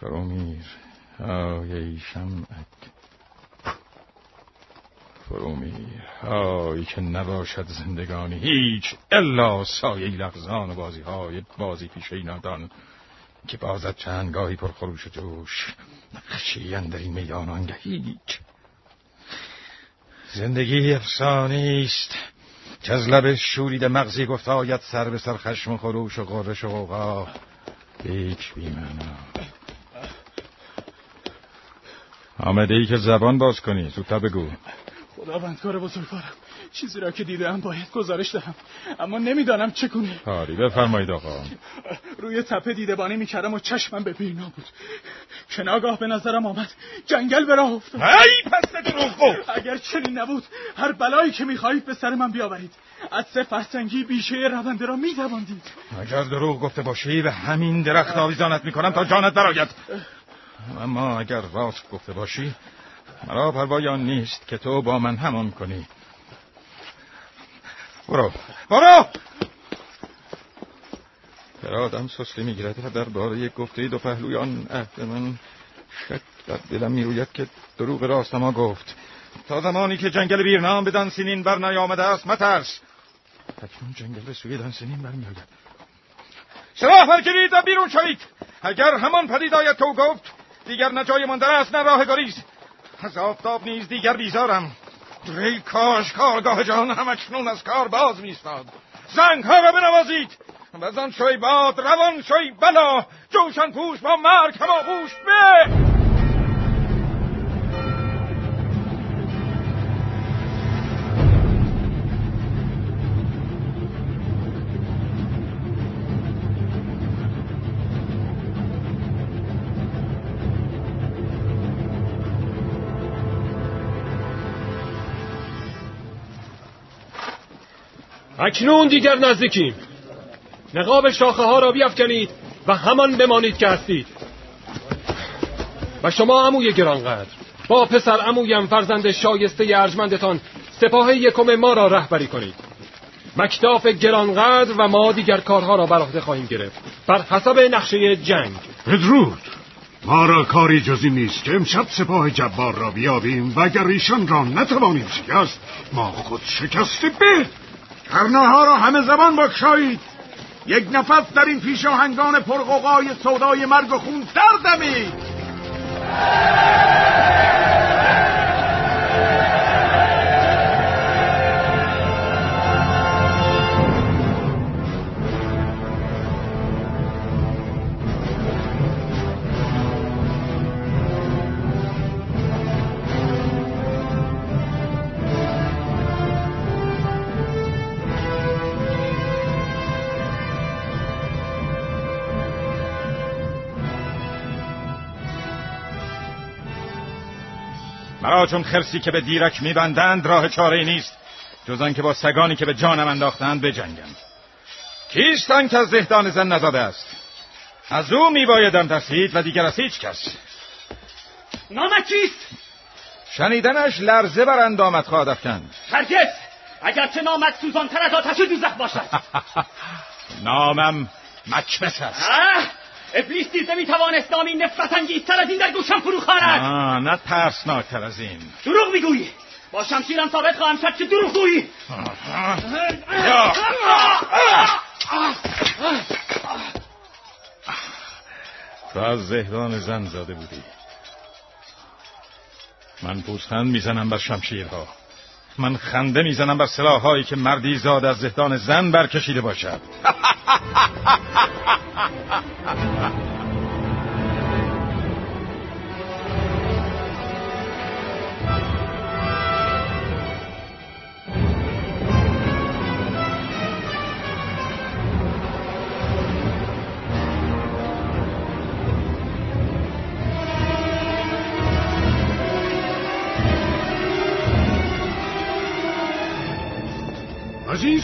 فرومیر آی شمعک فرومیر آی که نباشد زندگانی هیچ الا سایه لغزان و بازی های بازی پیشه نادان که بازد چندگاهی پر خروش و جوش نقشی در این میدان آنگه هیچ. زندگی افسانه است. که از لب شورید مغزی گفت آید سر به سر خشم و خروش و غرش و غوغا. هیچ بیمنا آمده ای که زبان باز کنی. زودتر بگو. خداوندگار بزرگوارم. چیزی را که دیدم باید گزارش دهم. اما نمی‌دانم چه کنی کاری بفرمایید آقا. روی تپه دیدبانی می‌کردم و چشمم به بیرنا بود. که ناگاه به نظرم آمد. جنگل به راه افتاد. ای پس دروغ اگر چنین نبود هر بلایی که می‌خواهید به سر من بیاورید. از سه فرسنگی بیشه رونده را میدواندید. اگر دروغ گفته باشی به همین درخت آویزانت می‌کنم تا جانت برآید. اما اگر راست گفته باشی مرا پروای آن نیست که تو با من همان کنی. برو. برو! در آدم سستی می‌گیرد. و درباره گفته دو پهلویان عهد من شک در دلم می‌روید که دروغ راست ما گفت. تا زمانی که جنگل بیرنام به دانسینین بر نیامده است مترس. اکنون جنگل به سوی دانسینین برمیآید. سلاح برگیرید و بیرون شوید. اگر همان پدید آید که او گفت دیگر نه جای مانده است نه راه گریز. از آفتاب نیز دیگر بیزارم. ای کاش کارگاه جهان همکنون از کار باز میستاد زنگ ها را بنوازید. و شوی باد روان شوی بلا. جوشن پوش با مرگ هما پوش به. اکنون دیگر نزدیکیم. نقاب شاخه ها را بیافکنید و همان بمانید که هستید. و شما عموی گرانقدر با پسر عمویم فرزند شایسته ارجمندتان سپاه یکم ما را رهبری کنید. مکتاف گرانقدر و ما دیگر کارها را بر عهده خواهیم گرفت. بر حسب نقشه جنگ. بدرود ما را کاری جزی نیست که امشب سپاه جبار را بیابیم و اگر ایشان را نتوانیم شکست ما خود شکسته به کرناها را همه زبان بکشایید. یک نفس در این پیشاهنگان پرقوقای سودای مرگ و خون سر دمید چون خرسی که به دیرک میبندند راه چاره نیست. جز که با سگانی که به جانم انداختند بجنگم کیست آن که از زهدان زن نزاده است؟ از او میبایدم ترسید و دیگر از هیچ کس. نامت چیست شنیدنش لرزه بر اندامت خواهد افکند. هرگز! اگرچه نامت سوزانتر از آتش دوزخ باشد. [laughs] نامم مکبس است. ابلیس دیده می‌توانست نامی نفرت انگیزتر از این در گوشم فرو خواند نه ترسناکتر از این. دروغ می‌گویی. با شمشیرم ثابت خواهم شد که دروغ گویی. تو از زهدان زن زاده بودی. من پوزخند می‌زنم بر شمشیرها. من خنده می‌زنم بر سلاحهایی که مردی زاد از زهدان زن برکشیده باشد. [laughs]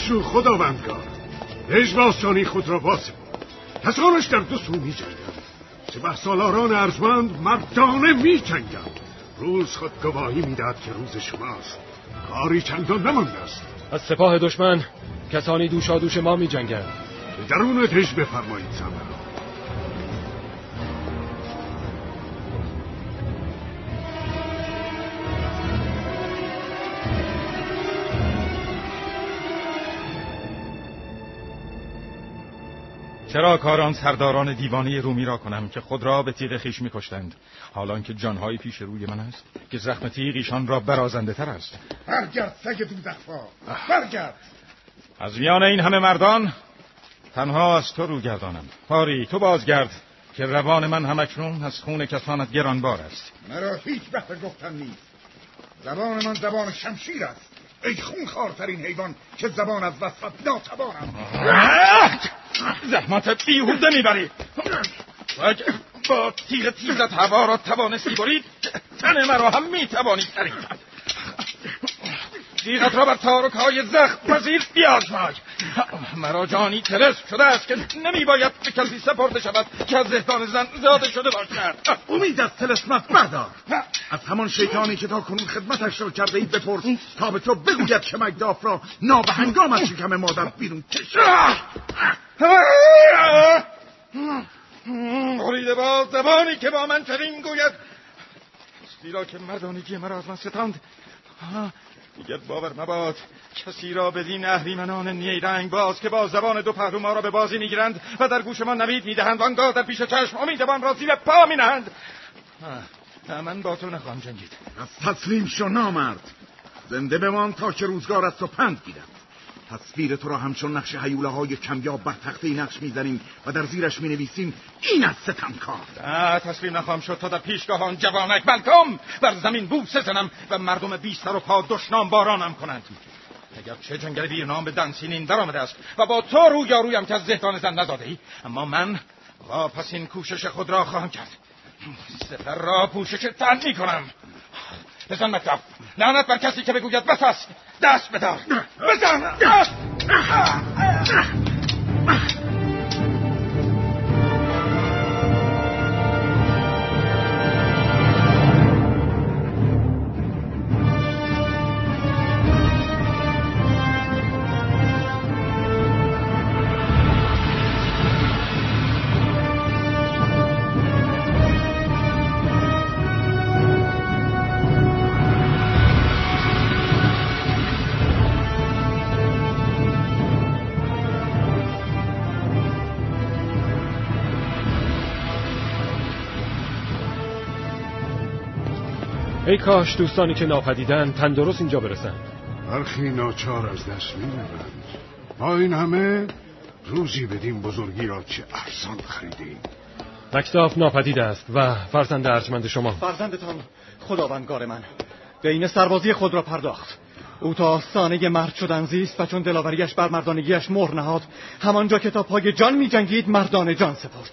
سو خداوندگار اجباسانی خود را واسه کسانش در دو سو می جنگند سپه سالاران ارزمند مردانه می جنگند روز خود گواهی می‌دهد که روز شماست. کاری چندان نمانده است. از سپاه دشمن کسانی دوشا دوش ما می جنگند به درون دژ بفرمایید سمرا چرا کاران سرداران دیوانی رومی را کنم که خود را به تیغ خیش میکشتند؟ حالان که جانهای پیش روی من است که زخم تیغ ایشان را برازنده تر است. برگرد سگ دودخفا برگرد. از میان این همه مردان تنها از تو رو گردانم. پاری تو بازگرد که روان من همکنون از خون کسانت گرانبار است. مرا هیچ بحث گفتن نیست. زبان من زبان شمشیر است. ای خونخوارترین حیوان که زبان از وصفت ناتوانم. زحمت بیهوده می‌بری. با تیغ تیزت هوا را توانستی برید تن مرا هم می‌توانی ترید تیغت را بر تارک های زخم پذیر بیازمای. مرا جانی ترس شده است که نمی باید به کسی سپرده شود که از زهدان زن زاده شده باشد. امید از تلسمت بردار. از همان شیطانی که تا کنون خدمتش را کرده اید بپرس تا به تو بگوید که مگداف را نابهنگام از شکم مادر بیرون کشد. بریده باز زبانی که با من چنین گوید. زیرا که مردانگی مرا از من ستاند. دیگر باور مباد کسی را بدین اهریمنان نیرنگ باز که با زبان دو پهلو ما را به بازی می‌گیرند و در گوش ما نوید می‌دهند آنگاه در پیش چشم امیدوان را زیر پا مینهند. من با تو نخواهم جنگید. از تسلیم شو نامرد. زنده بمان تا که روزگار از تو پند گیرم. تصویر تو را همچون نقش حیوله های کمیاب بر تخته نقش می‌زنیم و در زیرش می نویسیم این از ستمکار تسلیم نخواهم شد تا در پیشگاه آن جوانک بلکم بر زمین بوسه زنم و مردم بی و پا دشنام بارانم کنند. اگر چه جنگل ویرنام به دنسینین در آمده است و با تو رویم که از زهدان زن نزاده ای اما من پس این کوشش خود را خواهم کرد. سفر را پوشش تن می کنم بزن مکتب لعنت بر کسی که بگوید بس است دست بدار بزن ای کاش دوستانی که ناپدیدن تندرست اینجا برسند. برخی ناچار از دست می با این همه روزی بدیم بزرگی را چه ارزان خریدیم. مکتاف ناپدید است و فرزند ارجمند شما. فرزندتان خداوندگار من بین سربازی خود را پرداخت. او تا آستانه مرد شدن زیست و چون دلاوریش بر مردانگیش مهر نهاد همانجا که تا پای جان می جنگید مردان جان سپرد.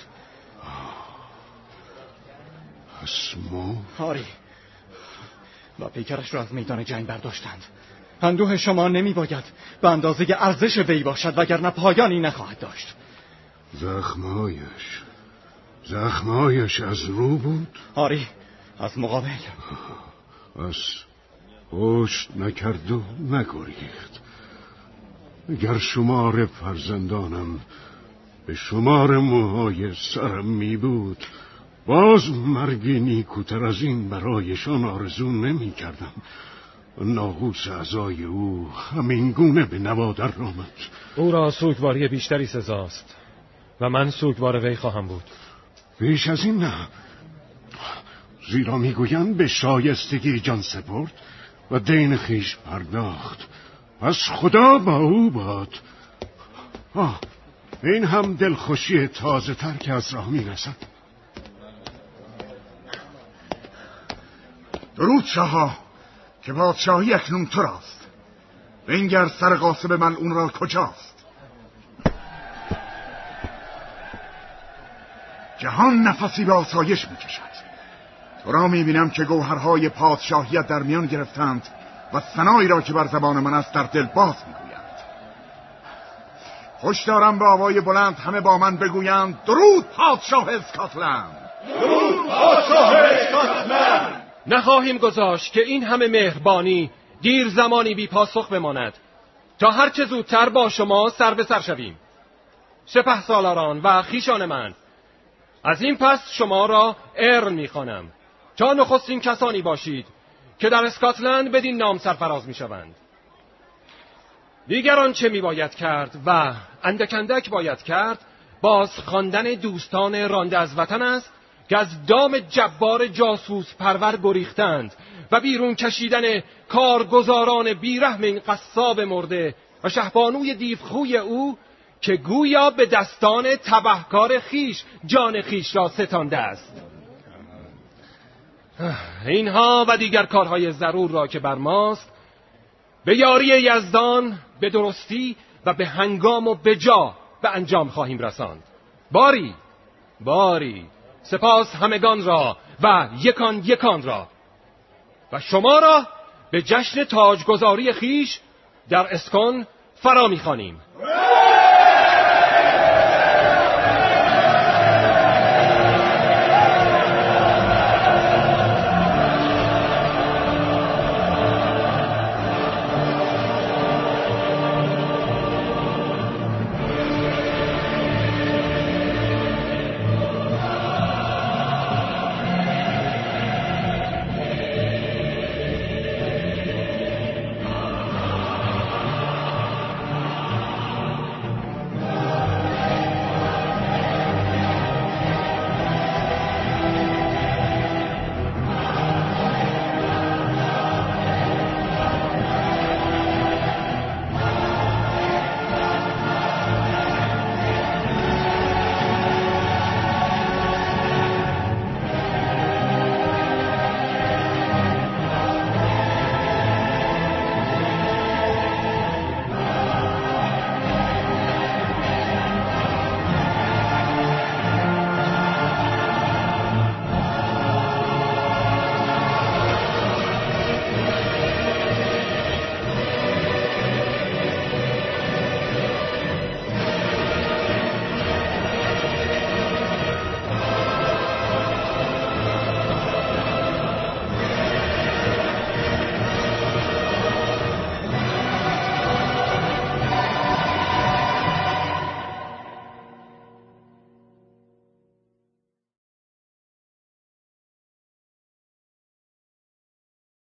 اسمو آری. و پیکرش را از میدان جنگ برداشتند. اندوه شما نمی باید به اندازه ارزش وی باشد وگرنه پایانی نخواهد داشت. زخمهایش زخمهایش از رو بود؟ آری از مقابل. [laughs] از پشت نکرد و نگریخت. اگر شمار فرزندانم به شمار موهای سرم می بود باز مرگی نیکوتر از این برایشان آرزو نمی کردم. ناغوس اعضای او همین گونه به نوادر آمد. او را سوگواری بیشتری سزاست و من سوگوار وی خواهم بود. بیش از این نه. زیرا می‌گویند به شایستگی جان سپرد و دین خیش پرداخت. پس خدا با او باد. آه این هم دلخوشی تازه تر که از راه می درود شاها که پادشاهی اکنون تو راست بنگر سر قاسب اون را کجاست؟ جهان نفسی به آسایش می‌کشد. تو را می‌بینم که گوهرهای پادشاهیت در میان گرفتند و سنایی را که بر زبان من است در دل باز می‌گویند. خوش دارم به آوای بلند همه با من بگویند درود پادشاه اسکاتلند! درود پادشاه اسکاتلند! نخواهیم گذاشت که این همه مهربانی دیر زمانی بی پاسخ بماند. تا هرچه زودتر با شما سر به سر شویم. سپه سالاران و خیشان من از این پس شما را ارن می‌خوانم. تا نخستین کسانی باشید که در اسکاتلند بدین نام سرفراز می‌شوند. دیگران چه میباید کرد و اندکندک باید کرد باز خواندن دوستان رانده از وطن است که از دام جبار جاسوس پرور گریختند و بیرون کشیدن کارگزاران بیرحم این قصاب مرده و شهبانوی دیوخوی او که گویا به دستان تبهکار خیش جان خیش را ستانده است. اینها و دیگر کارهای ضرور را که بر ماست به یاری یزدان به درستی و به هنگام و به جا به انجام خواهیم رساند. باری باری. سپاس همگان را و یکان یکان را. و شما را به جشن تاجگذاری خیش در اسکان فرا می‌خوانیم.